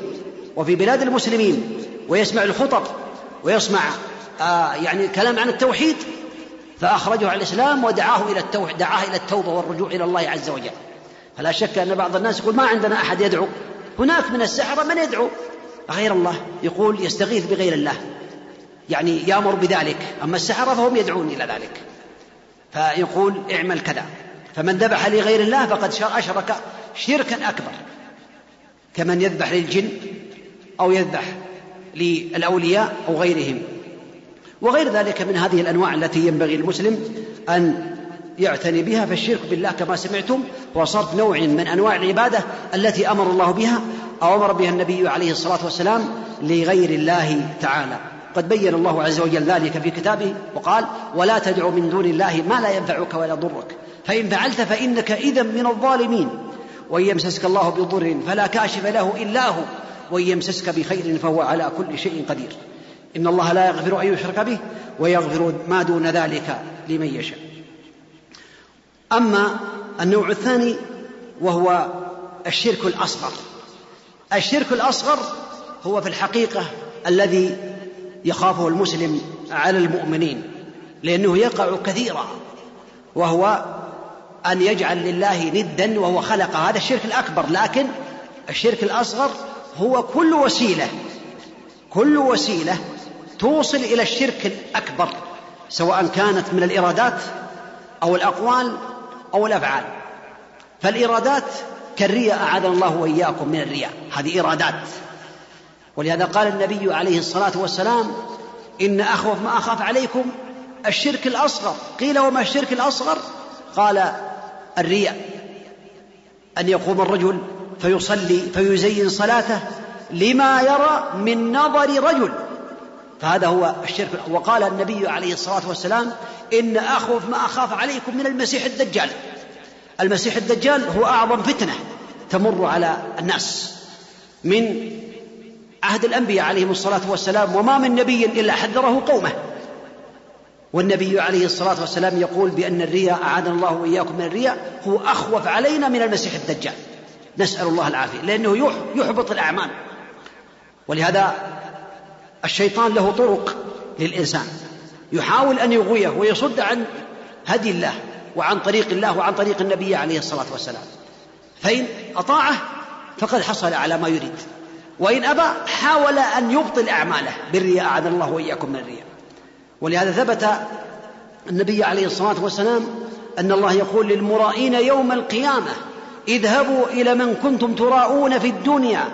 وفي بلاد المسلمين ويسمع الخطب ويسمع آه يعني كلام عن التوحيد فأخرجه على الإسلام ودعاه إلى التوحيد دعاه إلى التوبة والرجوع إلى الله عز وجل. فلا شك أن بعض الناس يقول ما عندنا أحد يدعو. هناك من السحرة من يدعو. غير الله. يقول يستغيث بغير الله. يعني يأمر بذلك. أما السحرة فهم يدعون إلى ذلك. فيقول اعمل كذا. فمن ذبح لغير الله فقد أشرك شركا أكبر. كمن يذبح للجن أو يذبح للأولياء أو غيرهم. وغير ذلك من هذه الأنواع التي ينبغي المسلم أن يعتني بها فالشرك بالله كما سمعتم هو صرف نوع من أنواع العبادة التي أمر الله بها أو أمر بها النبي عليه الصلاة والسلام لغير الله تعالى. قد بين الله عز وجل ذلك في كتابه وقال ولا تدع من دون الله ما لا ينفعك ولا يضرك. فإن فعلت فإنك إذا من الظالمين. وإن يمسسك الله بضر فلا كاشف له إلا هو وإن يمسسك بخير فهو على كل شيء قدير. إن الله لا يغفر أن يشرك به ويغفر ما دون ذلك لمن يشاء. أما النوع الثاني وهو الشرك الأصغر. الشرك الأصغر هو في الحقيقة الذي يخافه المسلم على المؤمنين لأنه يقع كثيرا وهو أن يجعل لله ندا وهو خلق. هذا الشرك الأكبر. لكن الشرك الأصغر هو كل وسيلة كل وسيلة توصل إلى الشرك الأكبر سواء كانت من الإرادات أو الأقوال أو الأفعال. فالإرادات كالرياء أعاذنا الله وإياكم من الرياء. هذه إرادات. ولهذا قال النبي عليه الصلاة والسلام إن أخوف ما أخاف عليكم الشرك الأصغر. قيل وما الشرك الأصغر؟ قال الرياء أن يقوم الرجل فيصلي فيزين صلاته لما يرى من نظر رجل. فهذا هو الشرك. وقال النبي عليه الصلاة والسلام إن أخوف ما أخاف عليكم من المسيح الدجال. المسيح الدجال هو أعظم فتنة تمر على الناس من عهد الأنبياء عليهم الصلاة والسلام وما من نبي إلا حذره قومه. والنبي عليه الصلاة والسلام يقول بأن الرياء أعاذنا الله وإياكم من الرياء هو أخوف علينا من المسيح الدجال. نسأل الله العافية لأنه يحبط الأعمال. ولهذا الشيطان له طرق للإنسان. يحاول أن يغويه ويصد عن هدي الله وعن طريق الله وعن طريق النبي عليه الصلاة والسلام. فإن أطاعه فقد حصل على ما يريد. وإن أبى حاول أن يبطل أعماله بالرياء أعاذنا الله وإياكم من الرياء. ولهذا ثبت النبي عليه الصلاة والسلام أن الله يقول للمرائين يوم القيامة اذهبوا إلى من كنتم تراءون في الدنيا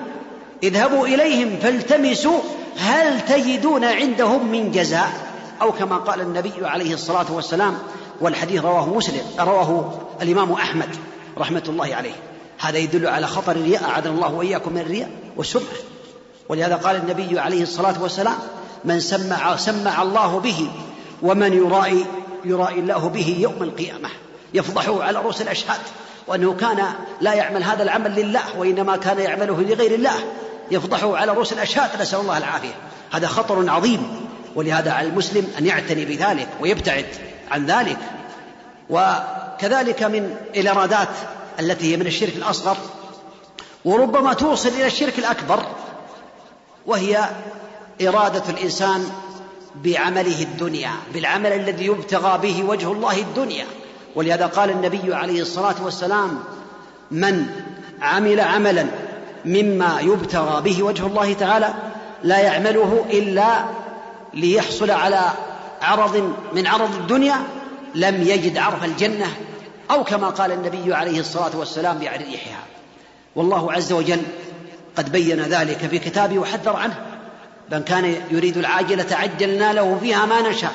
اذهبوا إليهم فالتمسوا هل تجدون عندهم من جزاء؟ أو كما قال النبي عليه الصلاة والسلام والحديث رواه مسلم رواه الإمام أحمد رحمة الله عليه. هذا يدل على خطر الرياء أعاذنا الله وإياكم من الرياء والسمعة. ولهذا قال النبي عليه الصلاة والسلام من سمع سمع الله به ومن يرائي يرائي الله به يوم القيامة. يفضحه على رؤوس الأشهاد وأنه كان لا يعمل هذا العمل لله وإنما كان يعمله لغير الله. يفضحه على رؤوس الأشهاد نسأل الله العافية. هذا خطر عظيم ولهذا على المسلم أن يعتني بذلك ويبتعد عن ذلك. وكذلك من الإرادات التي هي من الشرك الأصغر وربما توصل إلى الشرك الأكبر وهي إرادة الإنسان بعمله الدنيا بالعمل الذي يبتغى به وجه الله الدنيا. ولهذا قال النبي عليه الصلاة والسلام من عمل عملا مما يبتغى به وجه الله تعالى لا يعمله إلا ليحصل على عرض من عرض الدنيا لم يجد عرف الجنة أو كما قال النبي عليه الصلاة والسلام ريحها والله عز وجل قد بين ذلك في كتابه وحذر عنه. من كان يريد العاجلة عجلنا له فيها ما نشاء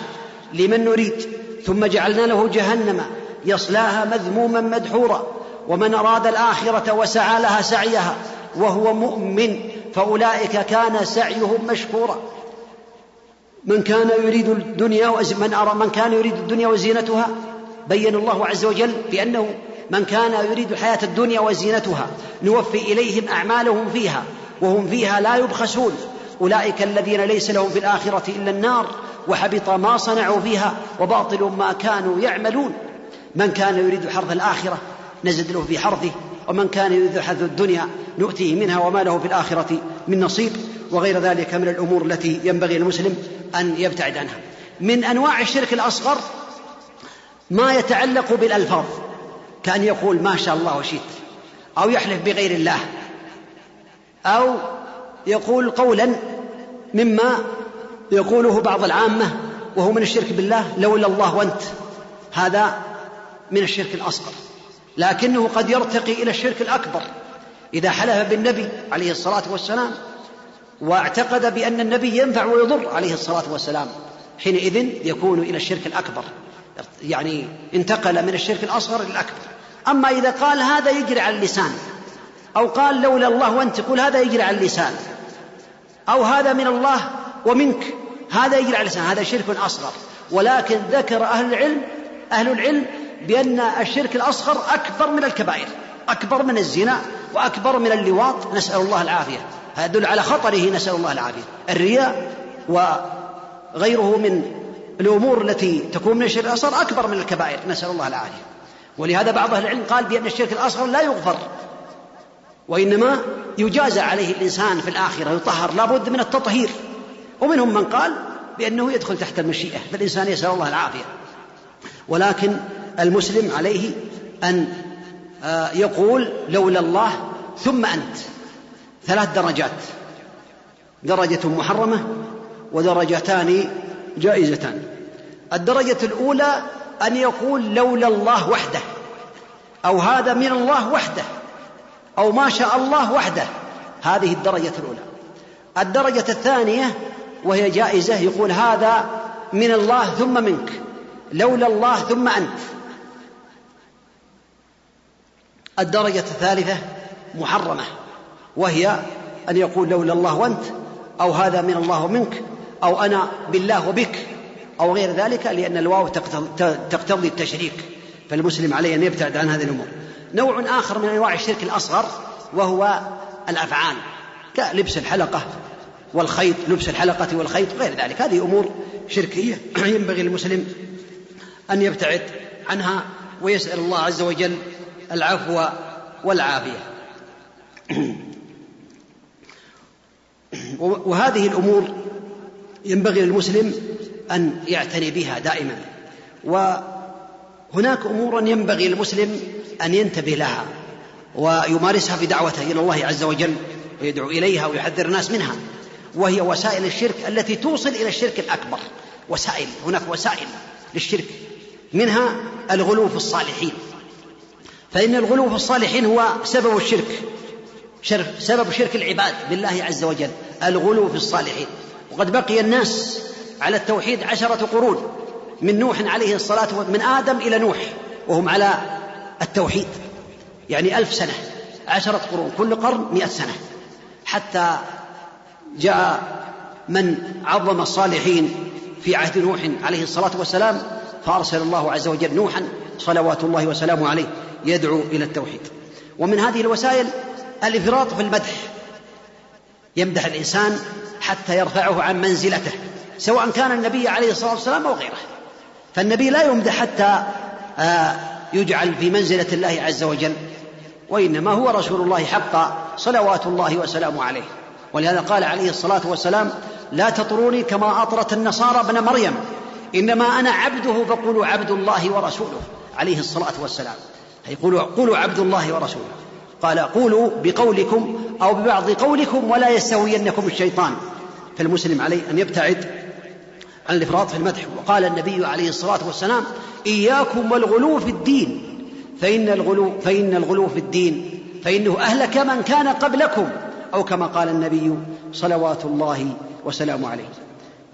لمن نريد. ثم جعلنا له جهنم يصلاها مذموما مدحورا. ومن أراد الآخرة وسعى لها سعيها وهو مؤمن فأولئك كان سعيهم مشكورا. من كان يريد الدنيا من أرى من كان يريد الدنيا وزينتها بين الله عز وجل بأنه من كان يريد الحياة الدنيا وزينتها نوفي إليهم أعمالهم فيها وهم فيها لا يبخسون. أولئك الذين ليس لهم في الآخرة إلا النار وحبط ما صنعوا فيها وباطل ما كانوا يعملون. من كان يريد حرث الآخرة نزد له في حرثه ومن كان يريد حرث الدنيا نؤتيه منها وما له في الآخرة من نصيب. وغير ذلك من الأمور التي ينبغي المسلم أن يبتعد عنها. من أنواع الشرك الأصغر ما يتعلق بالألفاظ كأن يقول ما شاء الله وشئت أو يحلف بغير الله أو يقول قولا مما يقوله بعض العامة وهو من الشرك بالله لولا الله وأنت. هذا من الشرك الأصغر. لكنه قد يرتقي إلى الشرك الأكبر. إذا حلف بالنبي عليه الصلاة والسلام واعتقد بأن النبي ينفع ويضر عليه الصلاة والسلام حينئذ يكون إلى الشرك الأكبر. يعني انتقل من الشرك الأصغر إلى الأكبر أما إذا قال هذا يجري على اللسان. أو قال لولا الله وأنت تقول هذا يجري على اللسان. أو هذا من الله ومنك هذا يجري على اللسان هذا شرك أصغر. ولكن ذكر أهل العلم أهل العلم بأن الشرك الأصغر أكبر من الكبائر أكبر من الزنا وأكبر من اللواط. نسأل الله العافية. هذا يدل على خطره نسأل الله العافية. الرياء وغيره من الأمور التي تكون من الشرك الأصغر أكبر من الكبائر نسأل الله العافية. ولهذا بعض أهل العلم قال بأن الشرك الأصغر لا يغفر. وإنما يجازى عليه الإنسان في الآخرة يطهر لابد من التطهير. ومنهم من قال بأنه يدخل تحت المشيئة فالإنسان يسأل الله العافية. ولكن المسلم عليه أن آه، يقول لولا الله ثم أنت. ثلاث درجات. درجة محرمة ودرجتان جائزتان. الدرجة الأولى أن يقول لولا الله وحده أو هذا من الله وحده. أو ما شاء الله وحده. هذه الدرجة الأولى. الدرجة الثانية وهي جائزة يقول هذا من الله ثم منك لولا الله ثم أنت. الدرجة الثالثة محرمة وهي أن يقول لولا الله وأنت أو هذا من الله ومنك أو أنا بالله وبك أو غير ذلك لأن الواو تقتضي التشريك فالمسلم عليه أن يبتعد عن هذه الأمور. نوع آخر من أنواع الشرك الأصغر وهو الأفعال كلبس الحلقة والخيط لبس الحلقة والخيط وغير ذلك. هذه أمور شركية. ينبغي للمسلم أن يبتعد عنها ويسأل الله عز وجل العفو والعافية. وهذه الأمور ينبغي للمسلم أن يعتني بها دائما. وهناك أمور ينبغي للمسلم أن ينتبه لها ويمارسها في دعوته إلى الله عز وجل ويدعو إليها ويحذر الناس منها وهي وسائل الشرك التي توصل إلى الشرك الأكبر. وسائل هناك وسائل للشرك منها الغلو في الصالحين. فإن الغلو في الصالحين هو سبب الشرك سبب شرك العباد بالله عز وجل الغلو في الصالحين. وقد بقي الناس على التوحيد عشرة قرون. من نوح عليه الصلاة من آدم إلى نوح وهم على التوحيد. يعني ألف سنة عشرة قرون كل قرن مئة سنة. حتى جاء من عظم الصالحين في عهد نوح عليه الصلاة والسلام فأرسل الله عز وجل نوحا صلوات الله وسلامه عليه يدعو إلى التوحيد. ومن هذه الوسائل الإفراط في المدح. يمدح الإنسان حتى يرفعه عن منزلته سواء كان النبي عليه الصلاة والسلام أو غيره. فالنبي لا يمدح حتى آه، يجعل في منزلة الله عز وجل وإنما هو رسول الله حقا صلوات الله وسلامه عليه. ولهذا قال عليه الصلاة والسلام لا تطروني كما أطرت النصارى ابن مريم إنما أنا عبده فقولوا عبد الله ورسوله. عليه الصلاة والسلام. يقولوا قولوا عبد الله ورسوله. قال قولوا بقولكم أو ببعض قولكم ولا يستوينكم الشيطان. فالمسلم عليه أن يبتعد عن الإفراط في المدح. وقال النبي عليه الصلاة والسلام إياكم والغلو في الدين. فإن الغلو فإن الغلو في الدين. فإنه أهلك من كان قبلكم. أو كما قال النبي صلوات الله وسلامه عليه.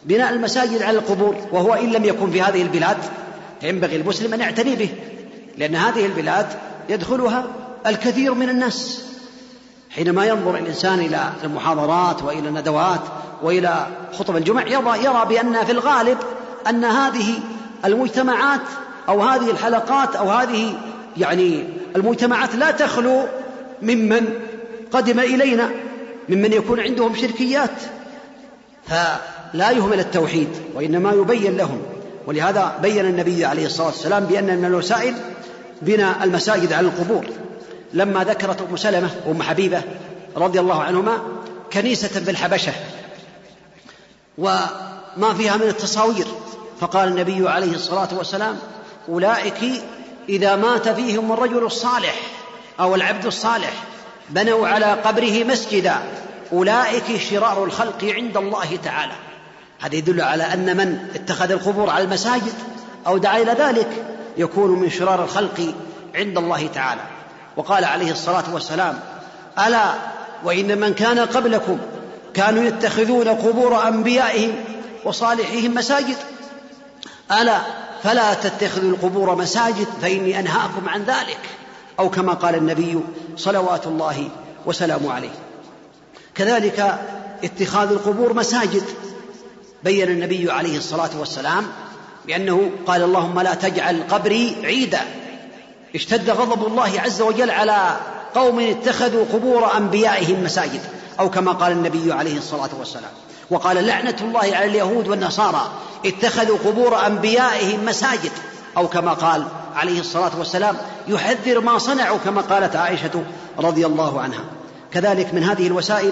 بناء المساجد على القبور وهو إن لم يكن في هذه البلاد فينبغي المسلم أن يعتني به لأن هذه البلاد يدخلها الكثير من الناس. حينما ينظر الإنسان إلى المحاضرات وإلى الندوات وإلى خطب الجمع يرى, يرى بأن في الغالب أن هذه المجتمعات أو هذه الحلقات أو هذه يعني المجتمعات لا تخلو ممن قدم إلينا ممن يكون عندهم شركيات. فلا يهمل التوحيد وإنما يبين لهم. ولهذا بين النبي عليه الصلاة والسلام بأن من الوسائل بناء المساجد على القبور. لما ذكرت أم سلمة وأم حبيبة رضي الله عنهما كنيسة بالحبشة. وما فيها من التصاوير. فقال النبي عليه الصلاة والسلام أولئك إذا مات فيهم الرجل الصالح أو العبد الصالح بنوا على قبره مسجدا. أولئك شرار الخلق عند الله تعالى. هذا يدل على أن من اتخذ القبور على المساجد أو دعا إلى ذلك يكون من شرار الخلق عند الله تعالى. وقال عليه الصلاة والسلام ألا وإن من كان قبلكم كانوا يتخذون قبور أنبيائهم وصالحيهم مساجد. ألا فلا تتخذوا القبور مساجد فإني أنهاكم عن ذلك. أو كما قال النبي صلوات الله وسلامه عليه. كذلك اتخاذ القبور مساجد. بين النبي عليه الصلاة والسلام بأنه قال اللهم لا تجعل قبري عيدا. اشتد غضب الله عز وجل على قوم اتخذوا قبور أنبيائهم مساجد أو كما قال النبي عليه الصلاة والسلام. وقال لعنة الله على اليهود والنصارى اتخذوا قبور أنبيائهم مساجد أو كما قال عليه الصلاة والسلام يحذر ما صنعوا كما قالت عائشة رضي الله عنها. كذلك من هذه الوسائل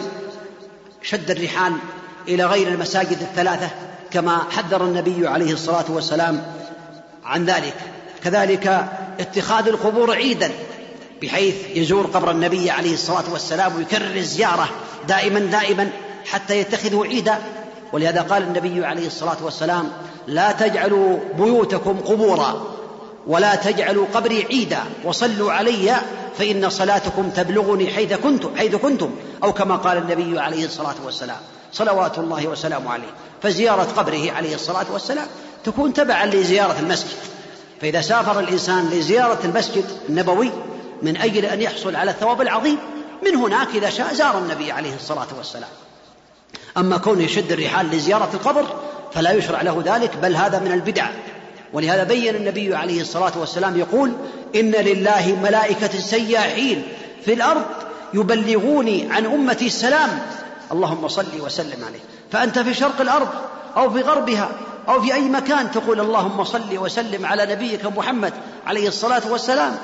شد الرحال إلى غير المساجد الثلاثة كما حذر النبي عليه الصلاة والسلام عن ذلك. كذلك اتخاذ القبور عيدا بحيث يزور قبر النبي عليه الصلاة والسلام ويكرر الزيارة دائما دائما حتى يتخذوا عيدا. ولهذا قال النبي عليه الصلاة والسلام لا تجعلوا بيوتكم قبورا ولا تجعلوا قبري عيدا وصلوا علي فإن صلاتكم تبلغني حيث كنتم حيث كنتم. أو كما قال النبي عليه الصلاة والسلام صلوات الله وسلامه عليه. فزيارة قبره عليه الصلاة والسلام تكون تبعا لزيارة المسجد. فإذا سافر الإنسان لزيارة المسجد النبوي من أجل أن يحصل على الثواب العظيم من هناك إذا شاء زار النبي عليه الصلاة والسلام. أما كونه يشد الرحال لزيارة القبر فلا يشرع له ذلك بل هذا من البدع. ولهذا بين النبي عليه الصلاة والسلام يقول إن لله ملائكة سياحين في الأرض يبلغوني عن أمتي السلام. اللهم صل وسلم عليه. فأنت في شرق الأرض أو في غربها أو في أي مكان تقول اللهم صل وسلم على نبيك محمد عليه الصلاة والسلام.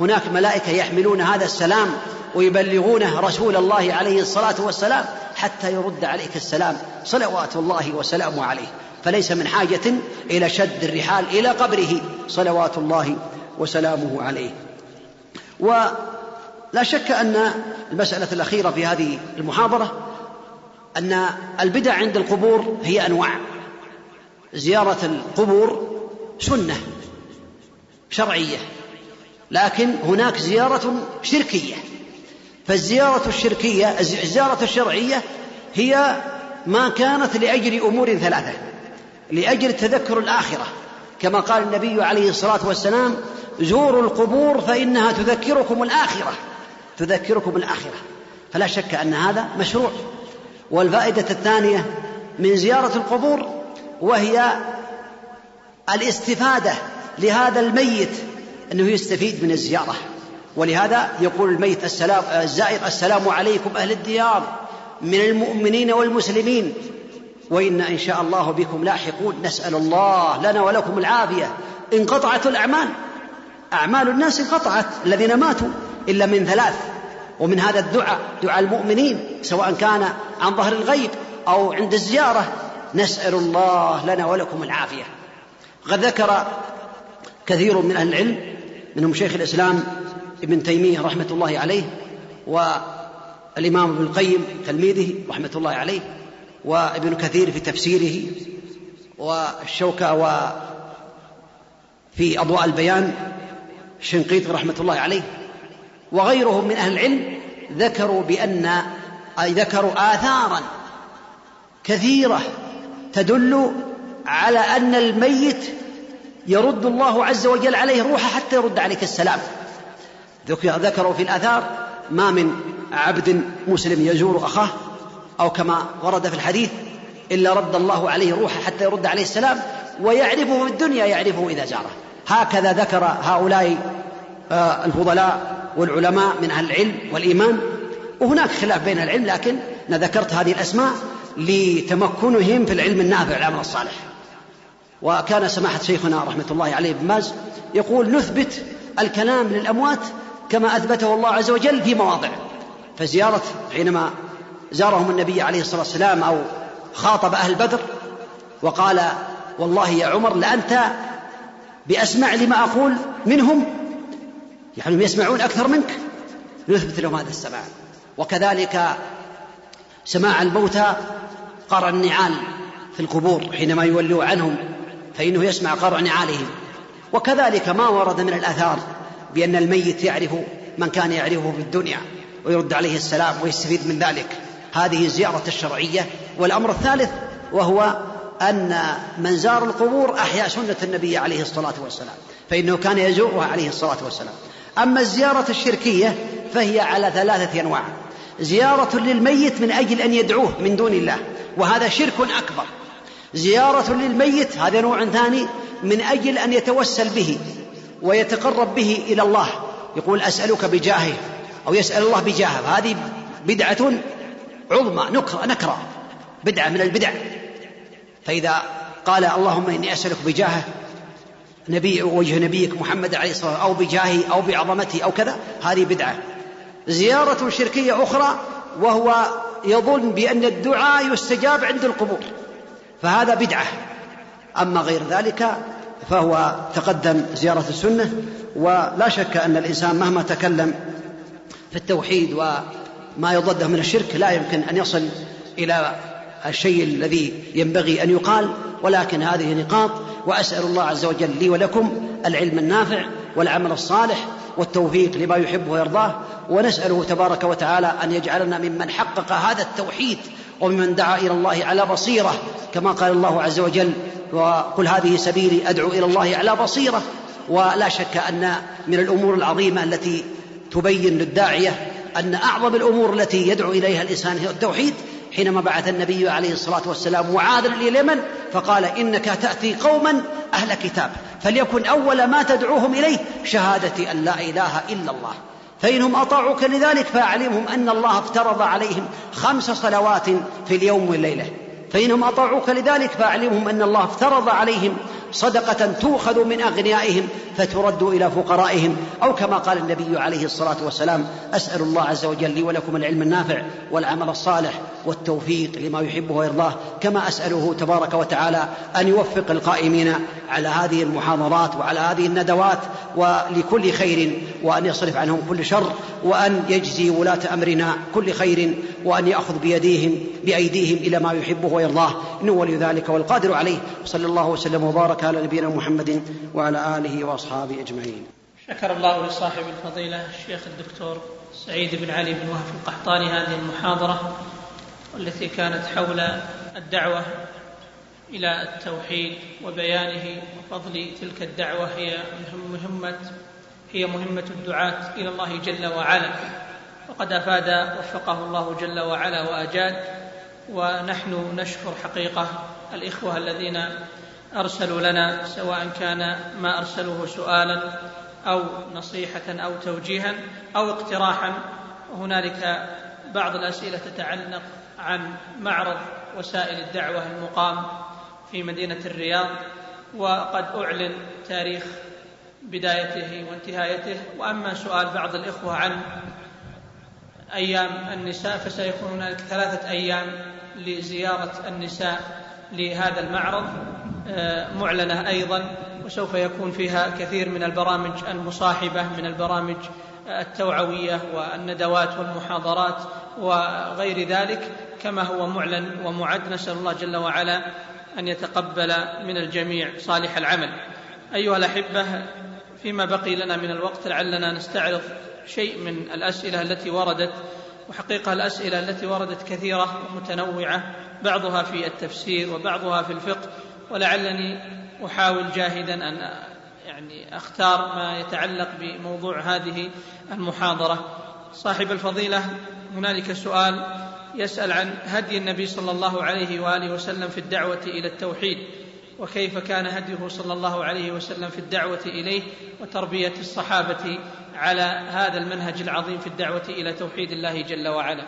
هناك ملائكة يحملون هذا السلام ويبلغونه رسول الله عليه الصلاة والسلام حتى يرد عليك السلام. صلوات الله وسلامه عليه. فليس من حاجة إلى شد الرحال إلى قبره. صلوات الله وسلامه عليه. ولا شك أن المسألة الأخيرة في هذه المحاضرة أن البدع عند القبور هي أنواع. زيارة القبور سنة شرعية لكن هناك زيارة شركية. فالزيارة الشركية الزيارة الشرعية هي ما كانت لأجل أمور ثلاثة لأجل تذكر الآخرة. كما قال النبي عليه الصلاة والسلام زوروا القبور فإنها تذكركم الآخرة تذكركم الآخرة. فلا شك أن هذا مشروع. والفائدة الثانية من زيارة القبور وهي الاستفادة لهذا الميت أنه يستفيد من الزيارة. ولهذا يقول الميت السلام الزائر السلام عليكم أهل الديار من المؤمنين والمسلمين. وإنا إن شاء الله بكم لاحقون نسأل الله لنا ولكم العافية. انقطعت الأعمال؟ أعمال الناس انقطعت الذين ماتوا إلا من ثلاث. ومن هذا الدعاء دعاء المؤمنين سواء كان عن ظهر الغيب أو عند الزيارة. نسأل الله لنا ولكم العافية. قد ذكر كثير من أهل العلم منهم شيخ الإسلام ابن تيمية رحمة الله عليه والإمام ابن القيم تلميذه رحمة الله عليه وابن كثير في تفسيره والشوكة وفي أضواء البيان الشنقيطي رحمة الله عليه. وغيرهم من أهل العلم ذكروا بأن أي ذكروا آثارا كثيرة تدل على أن الميت يرد الله عز وجل عليه روحه حتى يرد عليك السلام. ذكروا في الآثار ما من عبد مسلم يزور أخاه أو كما ورد في الحديث إلا رد الله عليه روحه حتى يرد عليه السلام ويعرفه في الدنيا يعرفه إذا زاره هكذا ذكر هؤلاء آه، الفضلاء والعلماء من أهل العلم والإيمان. وهناك خلاف بين العلم لكن أنا ذكرت هذه الأسماء. لتمكنهم في العلم النافع والعمل الصالح. وكان سماحة شيخنا رحمة الله عليه بن باز يقول نثبت الكلام للأموات كما أثبته الله عز وجل في مواضع. فزيارة حينما زارهم النبي عليه الصلاة والسلام أو خاطب أهل بدر وقال والله يا عمر لأنت بأسمع لما أقول منهم يعني يسمعون أكثر منك نثبت لهم هذا السماع. وكذلك سماع الموتى قرع النعال في القبور حينما يولوا عنهم فإنه يسمع قرع نعالهم. وكذلك ما ورد من الآثار بأن الميت يعرف من كان يعرفه في الدنيا ويرد عليه السلام ويستفيد من ذلك. هذه الزيارة الشرعية. والأمر الثالث وهو أن من زار القبور أحيا سنة النبي عليه الصلاة والسلام فإنه كان يزورها عليه الصلاة والسلام. أما الزيارة الشركية فهي على ثلاثة أنواع. زيارة للميت من أجل أن يدعوه من دون الله وهذا شرك أكبر. زيارة للميت هذا نوع ثاني من أجل أن يتوسل به ويتقرب به إلى الله. يقول أسألك بجاهه أو يسأل الله بجاهه. هذه بدعة عظمى نكرة نكرة. بدعة من البدع. فإذا قال اللهم إني أسألك بجاهه نبي وجه نبيك محمد عليه الصلاة والسلام أو بجاهه أو بعظمته أو كذا هذه بدعة. زيارة شركية أخرى وهو يظن بأن الدعاء يستجاب عند القبور فهذا بدعة. أما غير ذلك فهو تقدم زيارة السنة ولا شك أن الإنسان مهما تكلم في التوحيد وما يضده من الشرك لا يمكن أن يصل إلى الشيء الذي ينبغي أن يقال ولكن هذه نقاط وأسأل الله عز وجل لي ولكم العلم النافع والعمل الصالح والتوفيق لما يحبه ويرضاه ونسأله تبارك وتعالى أن يجعلنا ممن حقق هذا التوحيد وممن دعا إلى الله على بصيرة كما قال الله عز وجل وقل هذه سبيلي أدعو إلى الله على بصيرة ولا شك أن من الأمور العظيمة التي تبين للداعية أن أعظم الأمور التي يدعو إليها الإنسان هي التوحيد حينما بعث النبي عليه الصلاة والسلام معاذا إلى اليمن فقال إنك تأتي قوما أهل كتاب فليكن أول ما تدعوهم إليه شهادة أن لا إله إلا الله. فإنهم أطاعوك لذلك فأعلمهم أن الله افترض عليهم خمس صلوات في اليوم والليلة. فإنهم أطاعوك لذلك فأعلمهم أن الله افترض عليهم صدقة تؤخذ من أغنيائهم فترد إلى فقرائهم أو كما قال النبي عليه الصلاة والسلام أسأل الله عز وجل لي ولكم العلم النافع والعمل الصالح والتوفيق لما يحبه ويرضاه كما أسأله تبارك وتعالى أن يوفق القائمين على هذه المحاضرات وعلى هذه الندوات ولكل خير وأن يصرف عنهم كل شر وأن يجزي ولاة أمرنا كل خير وأن يأخذ بيديهم بأيديهم إلى ما يحبه ويرضاه. إنه ولي ذلك والقادر عليه. صلى الله وسلم وبارك على نبينا محمد وعلى آله وأصحابه أجمعين. شكر الله لصاحب الفضيلة الشيخ الدكتور سعيد بن علي بن وهب القحطاني هذه المحاضرة والتي كانت حول الدعوة إلى التوحيد وبيانه وفضل تلك الدعوة هي مهمة هي مهمة الدعاة إلى الله جل وعلا. وقد أفاد وفقه الله جل وعلا وأجاد ونحن نشكر حقيقة الإخوة الذين أرسلوا لنا سواء كان ما أرسلوه سؤالا أو نصيحة أو توجيها أو اقتراحا. وهنالك بعض الأسئلة تتعلق عن معرض وسائل الدعوة المقام في مدينة الرياض. وقد أعلن تاريخ بدايته وانتهايته وأما سؤال بعض الإخوة عن أيام النساء فسيكون هنالك ثلاثة أيام لزيارة النساء لهذا المعرض آه، معلنة أيضا وسوف يكون فيها كثير من البرامج المصاحبة من البرامج التوعوية والندوات والمحاضرات وغير ذلك. كما هو معلن ومعد نسأل الله جل وعلا أن يتقبل من الجميع صالح العمل. أيها الأحبة فيما بقي لنا من الوقت لعلنا نستعرض شيء من الأسئلة التي وردت وحقيقة الأسئلة التي وردت كثيرة ومتنوعة بعضها في التفسير وبعضها في الفقه ولعلني أحاول جاهدا أن يعني أختار ما يتعلق بموضوع هذه المحاضرة. صاحب الفضيلة هنالك سؤال يسأل عن هدي النبي صلى الله عليه وآله وسلم في الدعوة إلى التوحيد. وكيف كان هديه صلى الله عليه وسلم في الدعوة إليه وتربية الصحابة على هذا المنهج العظيم في الدعوة إلى توحيد الله جل وعلا.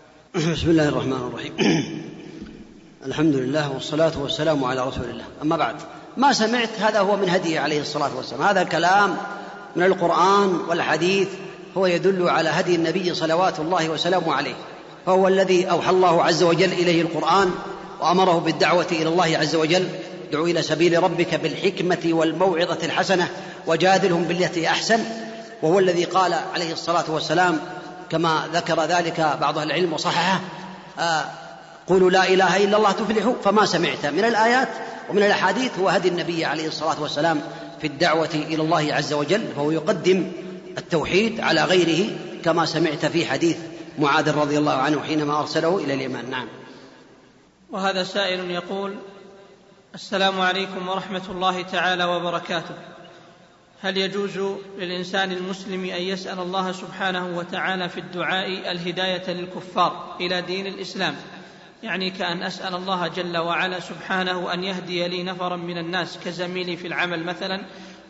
بسم الله الرحمن الرحيم. الحمد لله والصلاة والسلام على رسول الله. أما بعد ما سمعت هذا هو من هديه عليه الصلاة والسلام. هذا الكلام من القرآن والحديث هو يدل على هدي النبي صلوات الله وسلامه عليه. فهو الذي أوحى الله عز وجل إليه القرآن وأمره بالدعوة إلى الله عز وجل. ادع إلى سبيل ربك بالحكمة والموعظة الحسنة وجادلهم بالتي أحسن. وهو الذي قال عليه الصلاة والسلام كما ذكر ذلك بعض أهل العلم وصححه آه قولوا لا إله إلا الله تفلحوا فما سمعت. من الآيات ومن الأحاديث هو هدي النبي عليه الصلاة والسلام في الدعوة إلى الله عز وجل فهو يقدم التوحيد على غيره كما سمعت في حديث معاذ رضي الله عنه حينما أرسله إلى اليمن. نعم. وهذا سائل يقول السلام عليكم ورحمة الله تعالى وبركاته. هل يجوز للإنسان المسلم أن يسأل الله سبحانه وتعالى في الدعاء الهداية للكفار إلى دين الإسلام؟ يعني كأن أسأل الله جل وعلا سبحانه أن يهدي لي نفرا من الناس كزميلي في العمل مثلا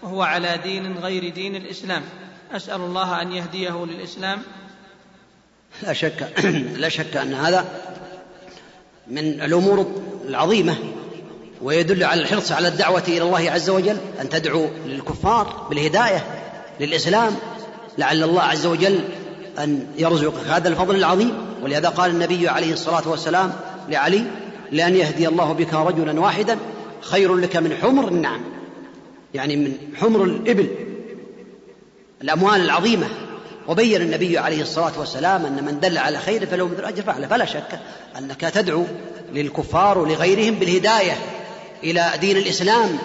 وهو على دين غير دين الإسلام. أسأل الله أن يهديه للإسلام. لا شك لا شك أن هذا من الأمور العظيمة ويدل على الحرص على الدعوة إلى الله عز وجل أن تدعو للكفار بالهداية للإسلام. لعل الله عز وجل أن يرزقك هذا الفضل العظيم. ولهذا قال النبي عليه الصلاة والسلام لعلي لأن يهدي الله بك رجلا واحدا خير لك من حمر النعم يعني من حمر الإبل الأموال العظيمة. وبين النبي عليه الصلاة والسلام أن من دل على خير فله مثل أجر فعله فلا شك أنك تدعو للكفار ولغيرهم بالهداية. إلى دين الإسلام.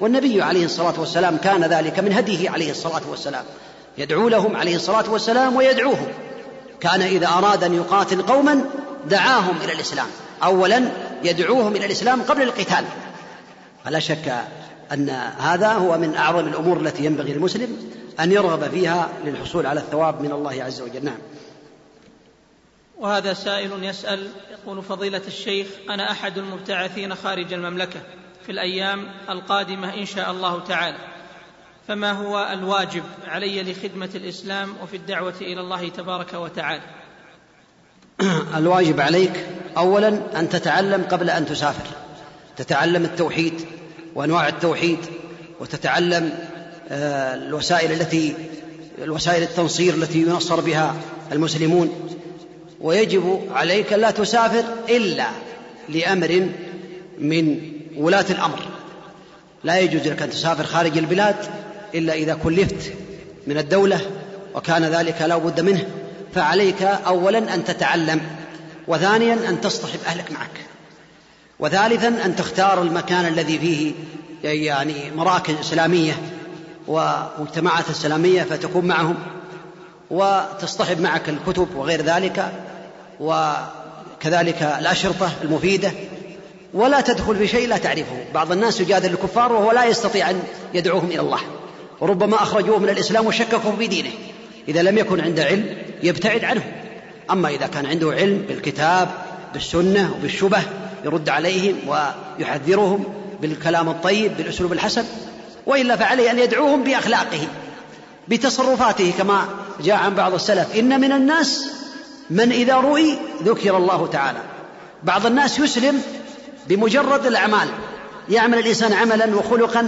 والنبي عليه الصلاة والسلام كان ذلك من هديه عليه الصلاة والسلام. يدعو لهم عليه الصلاة والسلام ويدعوهم. كان إذا أراد أن يقاتل قوما دعاهم إلى الإسلام. أولا يدعوهم إلى الإسلام قبل القتال. فلا شك أن هذا هو من أعظم الأمور التي ينبغي للمسلم أن يرغب فيها للحصول على الثواب من الله عز وجل. نعم. وهذا سائل يسأل يقول فضيلة الشيخ أنا أحد المبتعثين خارج المملكة. في الأيام القادمة إن شاء الله تعالى. فما هو الواجب علي لخدمة الإسلام وفي الدعوة إلى الله تبارك وتعالى؟ الواجب عليك أولا أن تتعلم قبل أن تسافر. تتعلم التوحيد وأنواع التوحيد وتتعلم آه، الوسائل التي الوسائل التنصير التي ينصر بها المسلمون. ويجب عليك لا تسافر إلا لأمر من ولاة الأمر. لا يجوز لك أن تسافر خارج البلاد إلا إذا كلفت من الدولة وكان ذلك لا بد منه. فعليك أولا أن تتعلم وثانيا أن تصطحب أهلك معك وثالثا أن تختار المكان الذي فيه يعني مراكز إسلامية ومجتمعات إسلامية فتكون معهم وتصطحب معك الكتب وغير ذلك وكذلك الأشرطة المفيدة ولا تدخل في شيء لا تعرفه. بعض الناس يجادل الكفار وهو لا يستطيع أن يدعوهم إلى الله. وربما أخرجوه من الإسلام وشككوا في دينه. إذا لم يكن عنده علم يبتعد عنه. أما إذا كان عنده علم بالكتاب بالسنة وبالشبه يرد عليهم ويحذرهم بالكلام الطيب بالأسلوب الحسن وإلا فعليه أن يدعوهم بأخلاقه بتصرفاته كما جاء عن بعض السلف. إن من الناس من إذا رؤي ذكر الله تعالى. بعض الناس يسلم بمجرد الأعمال. يعمل الإنسان عملا وخلقا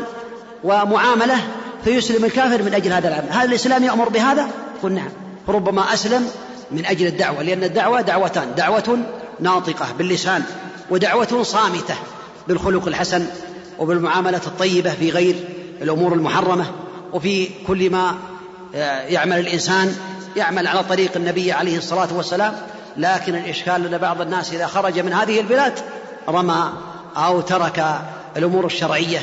ومعاملة فيسلم الكافر من أجل هذا العمل. هل الإسلام يأمر بهذا؟ قل نعم. ربما أسلم من أجل الدعوة لأن الدعوة دعوتان. دعوة ناطقة باللسان ودعوة صامتة بالخلق الحسن وبالمعاملة الطيبة في غير الأمور المحرمة. وفي كل ما يعمل الإنسان يعمل على طريق النبي عليه الصلاة والسلام. لكن الإشكال أن بعض الناس إذا خرج من هذه البلاد رمى أو ترك الأمور الشرعية.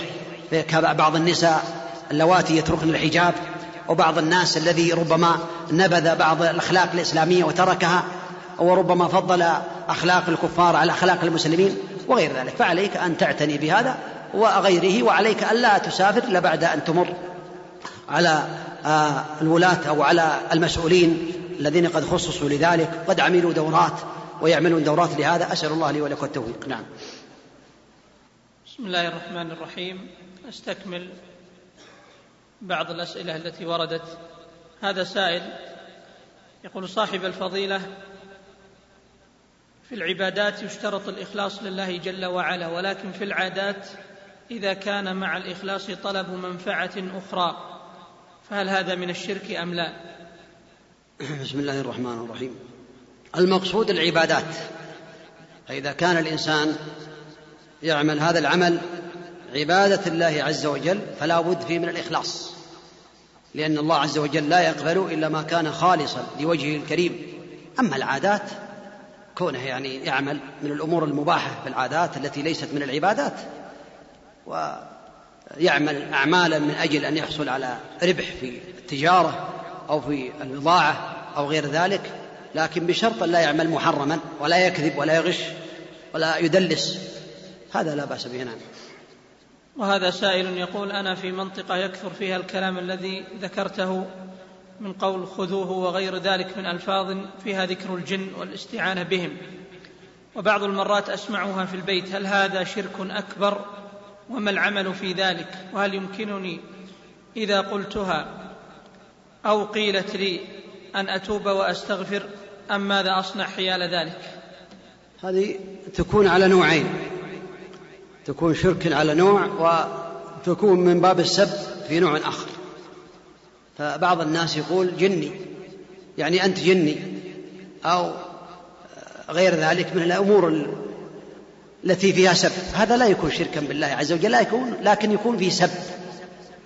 كبعض النساء اللواتي يتركن الحجاب وبعض الناس الذي ربما نبذ بعض الأخلاق الإسلامية وتركها وربما فضل أخلاق الكفار على أخلاق المسلمين وغير ذلك. فعليك أن تعتني بهذا وغيره وعليك ألا تسافر إلا بعد أن تمر على آه، الولاة أو على المسؤولين الذين قد خصصوا لذلك. قد عملوا دورات. ويعملون دورات لهذا. أسأل الله لي ولكم التوفيق. نعم. بسم الله الرحمن الرحيم. أستكمل بعض الأسئلة التي وردت. هذا سائل يقول صاحب الفضيلة في العبادات يشترط الإخلاص لله جل وعلا ولكن في العادات إذا كان مع الإخلاص طلب منفعة أخرى فهل هذا من الشرك أم لا؟ بسم الله الرحمن الرحيم. المقصود العبادات. فإذا كان الإنسان يعمل هذا العمل عبادة الله عز وجل فلا بد فيه من الإخلاص. لأن الله عز وجل لا يقبل إلا ما كان خالصا لوجهه الكريم. أما العادات كونه يعني يعمل من الأمور المباحة في العادات التي ليست من العبادات ويعمل أعمالا من أجل أن يحصل على ربح في التجارة أو في البضاعة أو غير ذلك لكن بشرط لا يعمل محرما ولا يكذب ولا يغش ولا يدلس. هذا لا بأس به نعم. وهذا سائل يقول أنا في منطقة يكثر فيها الكلام الذي ذكرته من قول خذوه وغير ذلك من ألفاظ فيها ذكر الجن والاستعانة بهم. وبعض المرات أسمعها في البيت هل هذا شرك أكبر؟ وما العمل في ذلك؟ وهل يمكنني إذا قلتها أو قيلت لي أن أتوب وأستغفر أم ماذا أصنع حيال ذلك؟ هذه تكون على نوعين. تكون شرك على نوع وتكون من باب السب في نوع آخر. فبعض الناس يقول جني يعني أنت جني أو غير ذلك من الأمور التي فيها سب. هذا لا يكون شركا بالله عز وجل لا يكون لكن يكون فيه سب.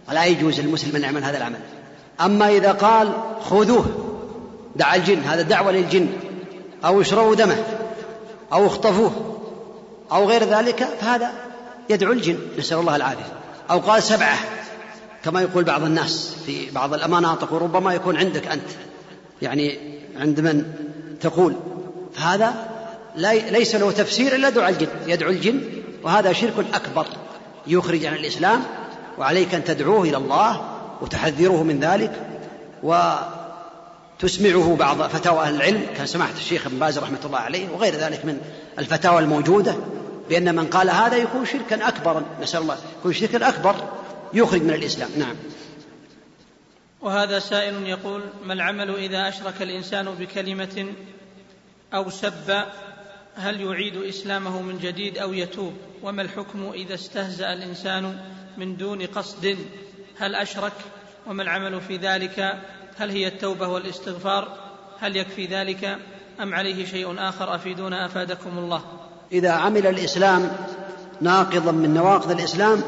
ولا يجوز المسلم أن يعمل هذا العمل. أما إذا قال خذوه دعا الجن هذا دعوة للجن. أو اشربوا دمه أو اخطفوه أو غير ذلك فهذا يدعو الجن. نسأل الله العافية. أو قال سبعة كما يقول بعض الناس في بعض المناطق وربما يكون عندك أنت يعني عند من تقول. فهذا ليس له تفسير إلا دعاء الجن يدعو الجن وهذا شرك أكبر. يخرج عن الإسلام وعليك أن تدعوه إلى الله وتحذره من ذلك وتسمعه بعض فتاوى أهل العلم كان سماحة الشيخ ابن باز رحمة الله عليه وغير ذلك من الفتاوى الموجودة بأن من قال هذا يكون شركا أكبرا. نسأل الله يكون شركا أكبر يخرج من الإسلام. نعم. وهذا سائل يقول ما العمل إذا أشرك الإنسان بكلمة أو سب؟ هل يعيد إسلامه من جديد أو يتوب؟ وما الحكم إذا استهزأ الإنسان من دون قصد؟ هل أشرك؟ وما العمل في ذلك؟ هل هي التوبة والاستغفار؟ هل يكفي ذلك؟ أم عليه شيء آخر؟ أفيدونا أفادكم الله. إذا عمل الإسلام ناقضا من نواقض الإسلام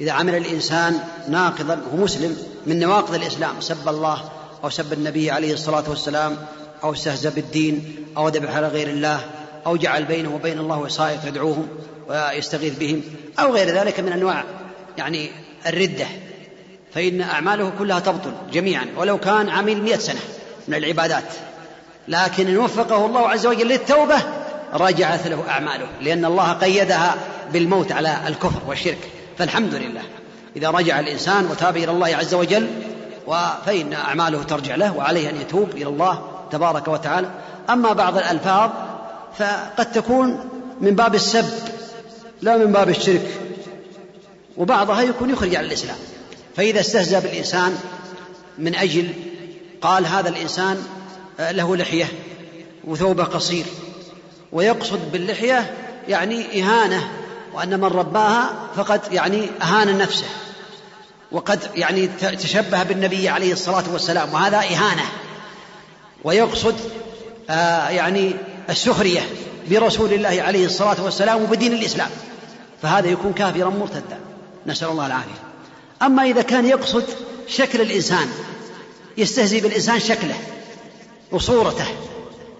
إذا عمل الإنسان ناقضا هو مسلم من نواقض الإسلام سب الله أو سب النبي عليه الصلاة والسلام أو استهزأ بالدين أو ذبح على غير الله أو جعل بينه وبين الله وسائط يدعوهم ويستغيث بهم أو غير ذلك من أنواع يعني الردة. فإن أعماله كلها تبطل جميعا ولو كان عمل مئة سنة من العبادات. لكن إن وفقه الله عز وجل للتوبة رجعت له أعماله لأن الله قيدها بالموت على الكفر والشرك. فالحمد لله. إذا رجع الإنسان وتاب إلى الله عز وجل فإن أعماله ترجع له وعليه أن يتوب إلى الله تبارك وتعالى. أما بعض الألفاظ فقد تكون من باب السب لا من باب الشرك. وبعضها يكون يخرج عن الإسلام. فإذا استهزأ بالإنسان من أجل قال هذا الإنسان له لحية وثوبه قصير ويقصد باللحية يعني إهانة وأن من رباها فقد يعني أهان نفسه وقد يعني تشبه بالنبي عليه الصلاة والسلام وهذا إهانة ويقصد آه يعني السخرية برسول الله عليه الصلاة والسلام وبدين الإسلام فهذا يكون كافرا مرتدا. نسأل الله العافية. أما إذا كان يقصد شكل الإنسان يستهزئ بالإنسان شكله وصورته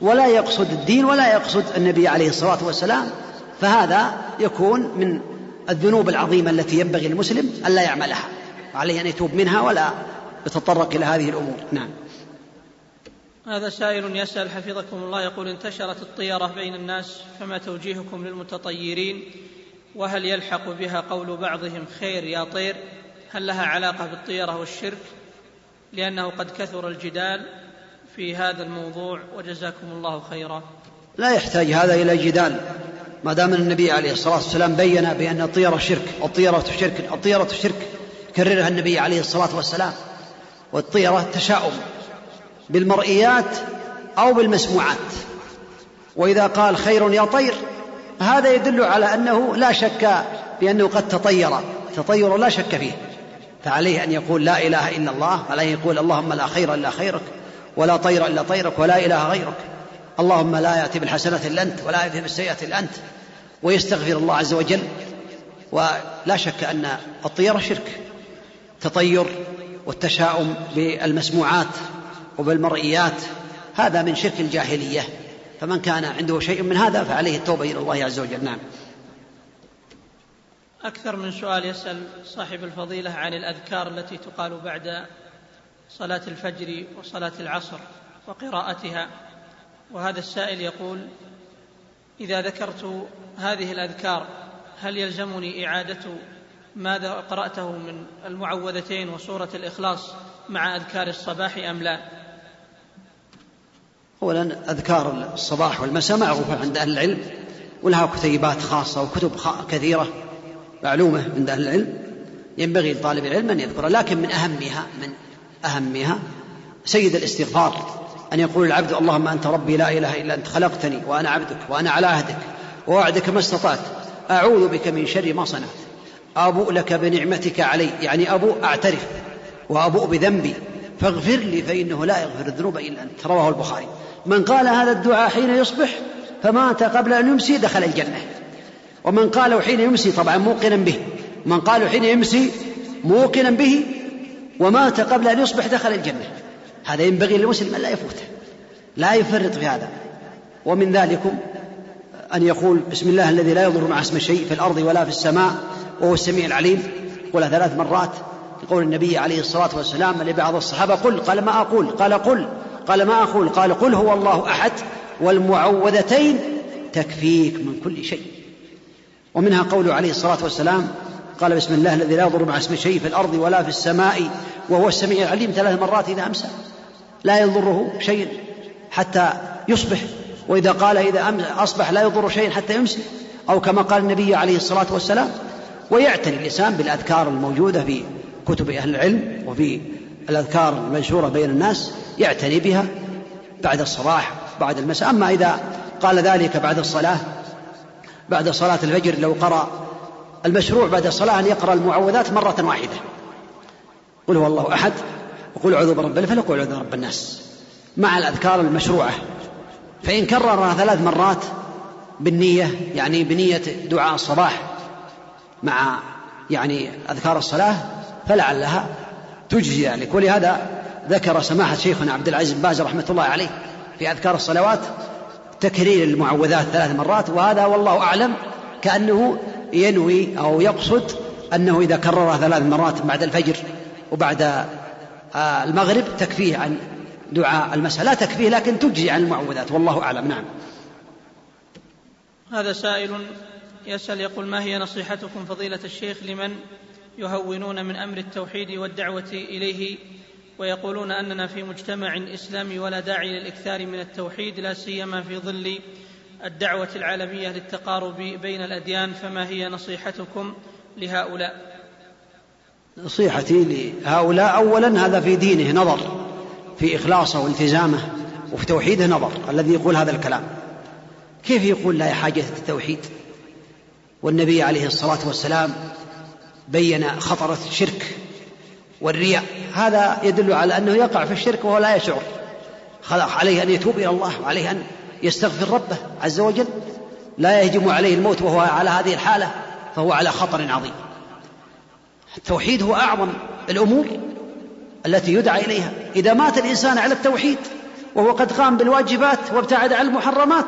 ولا يقصد الدين ولا يقصد النبي عليه الصلاة والسلام فهذا يكون من الذنوب العظيمة التي ينبغي المسلم ألا يعملها. عليه أن يتوب منها ولا يتطرق إلى هذه الأمور. نعم. هذا سائل يسأل حفظكم الله يقول انتشرت الطيرة بين الناس فما توجيهكم للمتطيرين؟ وهل يلحق بها قول بعضهم خير يا طير؟ هل لها علاقة بالطيرة والشرك؟ لأنه قد كثر الجدال في هذا الموضوع وجزاكم الله خيرا. لا يحتاج هذا إلى جدال. ما دام النبي عليه الصلاة والسلام بين بأن الطيرة شرك الطيرة شرك الطيرة شرك كررها النبي عليه الصلاة والسلام. والطيرة تشاؤم بالمرئيات أو بالمسموعات. وإذا قال خير يا طير هذا يدل على أنه لا شك بأنه قد تطير. تطير لا شك فيه. فعليه أن يقول لا إله إلا الله عليه يقول اللهم لا خير إلا خيرك ولا طير إلا طيرك ولا إله غيرك. اللهم لا يأتي بالحسنة إلا أنت ولا يأتي بالسيئة إلا أنت. ويستغفر الله عز وجل. ولا شك أن الطيرة شرك. تطير والتشاؤم بالمسموعات وبالمرئيات هذا من شرك الجاهلية. فمن كان عنده شيء من هذا فعليه التوبة إلى الله عز وجل. نعم. أكثر من سؤال يسأل صاحب الفضيلة عن الأذكار التي تقال بعد صلاة الفجر وصلاة العصر وقراءتها وهذا السائل يقول إذا ذكرت هذه الأذكار هل يلزمني إعادة ماذا قرأته من المعوذتين وسورة الإخلاص مع أذكار الصباح أم لا؟ أولا أذكار الصباح والمساء معروفة عند أهل العلم ولها كتيبات خاصة وكتب كثيرة. معلومة عند أهل العلم. ينبغي لطالب العلم أن يذكرها لكن من أهمها من أهمها سيد الاستغفار أن يقول العبد اللهم أنت ربي لا إله إلا أنت خلقتني وأنا عبدك وأنا على عهدك ووعدك ما استطعت أعوذ بك من شر ما صنعت أبوء لك بنعمتك علي يعني أبوء أعترف وأبوء بذنبي فاغفر لي فإنه لا يغفر الذنوب إلا أنت. رواه البخاري. من قال هذا الدعاء حين يصبح فمات قبل أن يمسي دخل الجنة. ومن قاله حين يمسي طبعا موقنا به. من قاله حين يمسي موقنا به ومات قبل أن يصبح دخل الجنة. هذا ينبغي للمسلم أن لا يفوته. لا يفرط في هذا. ومن ذلكم أن يقول بسم الله الذي لا يضر مع اسم شيء في الأرض ولا في السماء وهو السميع العليم. قولها ثلاث مرات يقول النبي عليه الصلاة والسلام لبعض الصحابة قل قال ما أقول؟ قال قل. قال ما أقول؟ قال قل هو الله أحد. والمعوذتين تكفيك من كل شيء. ومنها قوله عليه الصلاة والسلام قال بسم الله الذي لا يضر مع اسم شيء في الأرض ولا في السماء وهو السميع العليم ثلاث مرات إذا أمسى. لا يضره شيء حتى يصبح وإذا قال إذا أصبح لا يضر شيء حتى يمسي. أو كما قال النبي عليه الصلاة والسلام ويعتني الإنسان بالأذكار الموجودة في كتب أهل العلم وفي الأذكار المنشورة بين الناس يعتني بها بعد الصباح بعد المساء. أما إذا قال ذلك بعد الصلاة بعد صلاة الفجر لو قرأ المشروع بعد الصلاة أن يقرأ المعوذات مرة واحدة. قل هو الله أحد. وقل أعوذ برب الفلق وقل أعوذ برب الناس. مع الأذكار المشروعة. فإن كررها ثلاث مرات بالنية يعني بنية دعاء الصباح مع يعني أذكار الصلاة فلعلها تجزي ذلك. ولهذا ذكر سماحة شيخنا عبد العزيز باز رحمة الله عليه في أذكار الصلوات تكرير المعوذات ثلاث مرات وهذا والله أعلم كأنه ينوي أو يقصد أنه إذا كررها ثلاث مرات بعد الفجر وبعد آه، المغرب تكفيه عن دعاء المساء. لا تكفيه لكن تجزي عن المعوذات والله أعلم. نعم. هذا سائل يسأل يقول ما هي نصيحتكم فضيلة الشيخ لمن يهونون من أمر التوحيد والدعوة إليه ويقولون أننا في مجتمع إسلامي ولا داعي للإكثار من التوحيد لا سيما في ظل الدعوة العالمية للتقارب بين الأديان فما هي نصيحتكم لهؤلاء؟ نصيحتي لهؤلاء أولا هذا في دينه نظر في إخلاصه والتزامه وفي توحيده نظر الذي يقول هذا الكلام. كيف يقول لا حاجة التوحيد؟ والنبي عليه الصلاة والسلام بين خطرة الشرك والرياء. هذا يدل على أنه يقع في الشرك وهو لا يشعر. عليه أن يتوب إلى الله وعليه أن يستغفر ربه عز وجل. لا يهجم عليه الموت وهو على هذه الحالة فهو على خطر عظيم. التوحيد هو أعظم الأمور التي يدعى إليها. إذا مات الإنسان على التوحيد وهو قد قام بالواجبات وابتعد عن المحرمات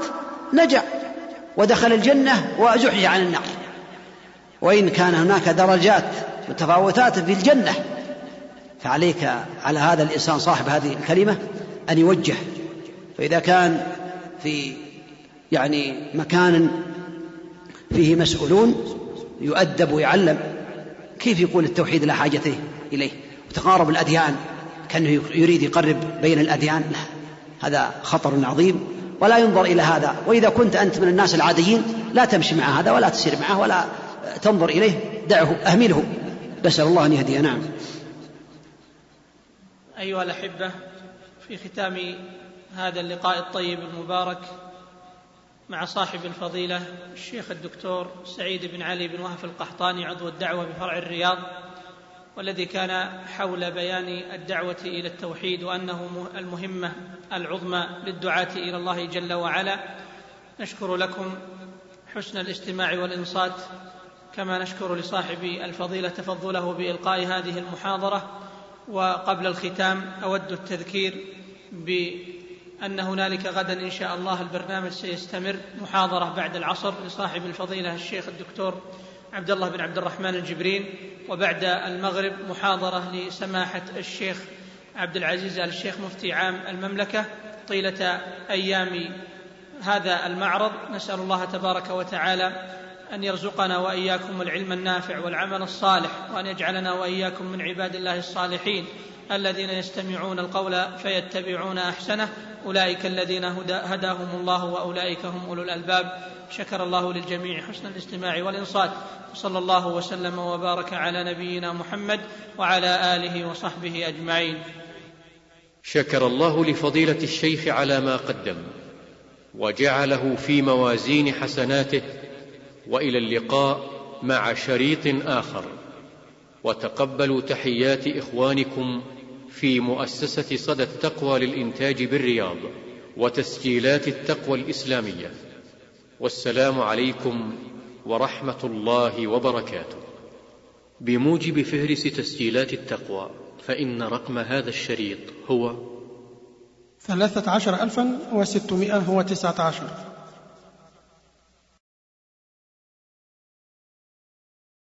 نجا ودخل الجنة وزحي عن النار. وإن كان هناك درجات متفاوتات في الجنة فعليك على هذا الإنسان صاحب هذه الكلمة أن يوجه. فإذا كان في يعني مكان فيه مسؤولون يؤدب ويعلم كيف يقول التوحيد لا حاجته إليه؟ وتقارب الأديان كأنه يريد يقرب بين الأديان. لا هذا خطر عظيم ولا ينظر إلى هذا. وإذا كنت أنت من الناس العاديين لا تمشي مع هذا ولا تسير معه ولا تنظر إليه. دعه أهمله. نسأل الله أن يهديه. نعم. أيها الأحبة في ختام هذا اللقاء الطيب المبارك مع صاحب الفضيلة الشيخ الدكتور سعيد بن علي بن وهف القحطاني عضو الدعوة بفرع الرياض والذي كان حول بيان الدعوة إلى التوحيد وأنه المهمة العظمى للدعاة إلى الله جل وعلا. نشكر لكم حسن الاستماع والإنصات كما نشكر لصاحب الفضيلة تفضله بإلقاء هذه المحاضرة. وقبل الختام أود التذكير بأن هنالك غدا إن شاء الله البرنامج سيستمر محاضرة بعد العصر لصاحب الفضيلة الشيخ الدكتور عبد الله بن عبد الرحمن الجبرين وبعد المغرب محاضرة لسماحة الشيخ عبد العزيز آل الشيخ مفتي عام المملكة طيلة أيام هذا المعرض. نسأل الله تبارك وتعالى أن يرزقنا وإياكم العلم النافع والعمل الصالح وأن يجعلنا وإياكم من عباد الله الصالحين. الذين يستمعون القول فيتبعون أحسنه. أولئك الذين هداهم الله وأولئك هم أولو الألباب. شكر الله للجميع حسن الاستماع والإنصات. وصلى الله وسلم وبارك على نبينا محمد وعلى آله وصحبه أجمعين. شكر الله لفضيلة الشيخ على ما قدم وجعله في موازين حسناته وإلى اللقاء مع شريط آخر. وتقبلوا تحيات إخوانكم في مؤسسة صدى التقوى للإنتاج بالرياض وتسجيلات التقوى الإسلامية. والسلام عليكم ورحمة الله وبركاته. بموجب فهرس تسجيلات التقوى فإن رقم هذا الشريط هو ثلاثة عشر الفا وستمائة وتسعة عشر.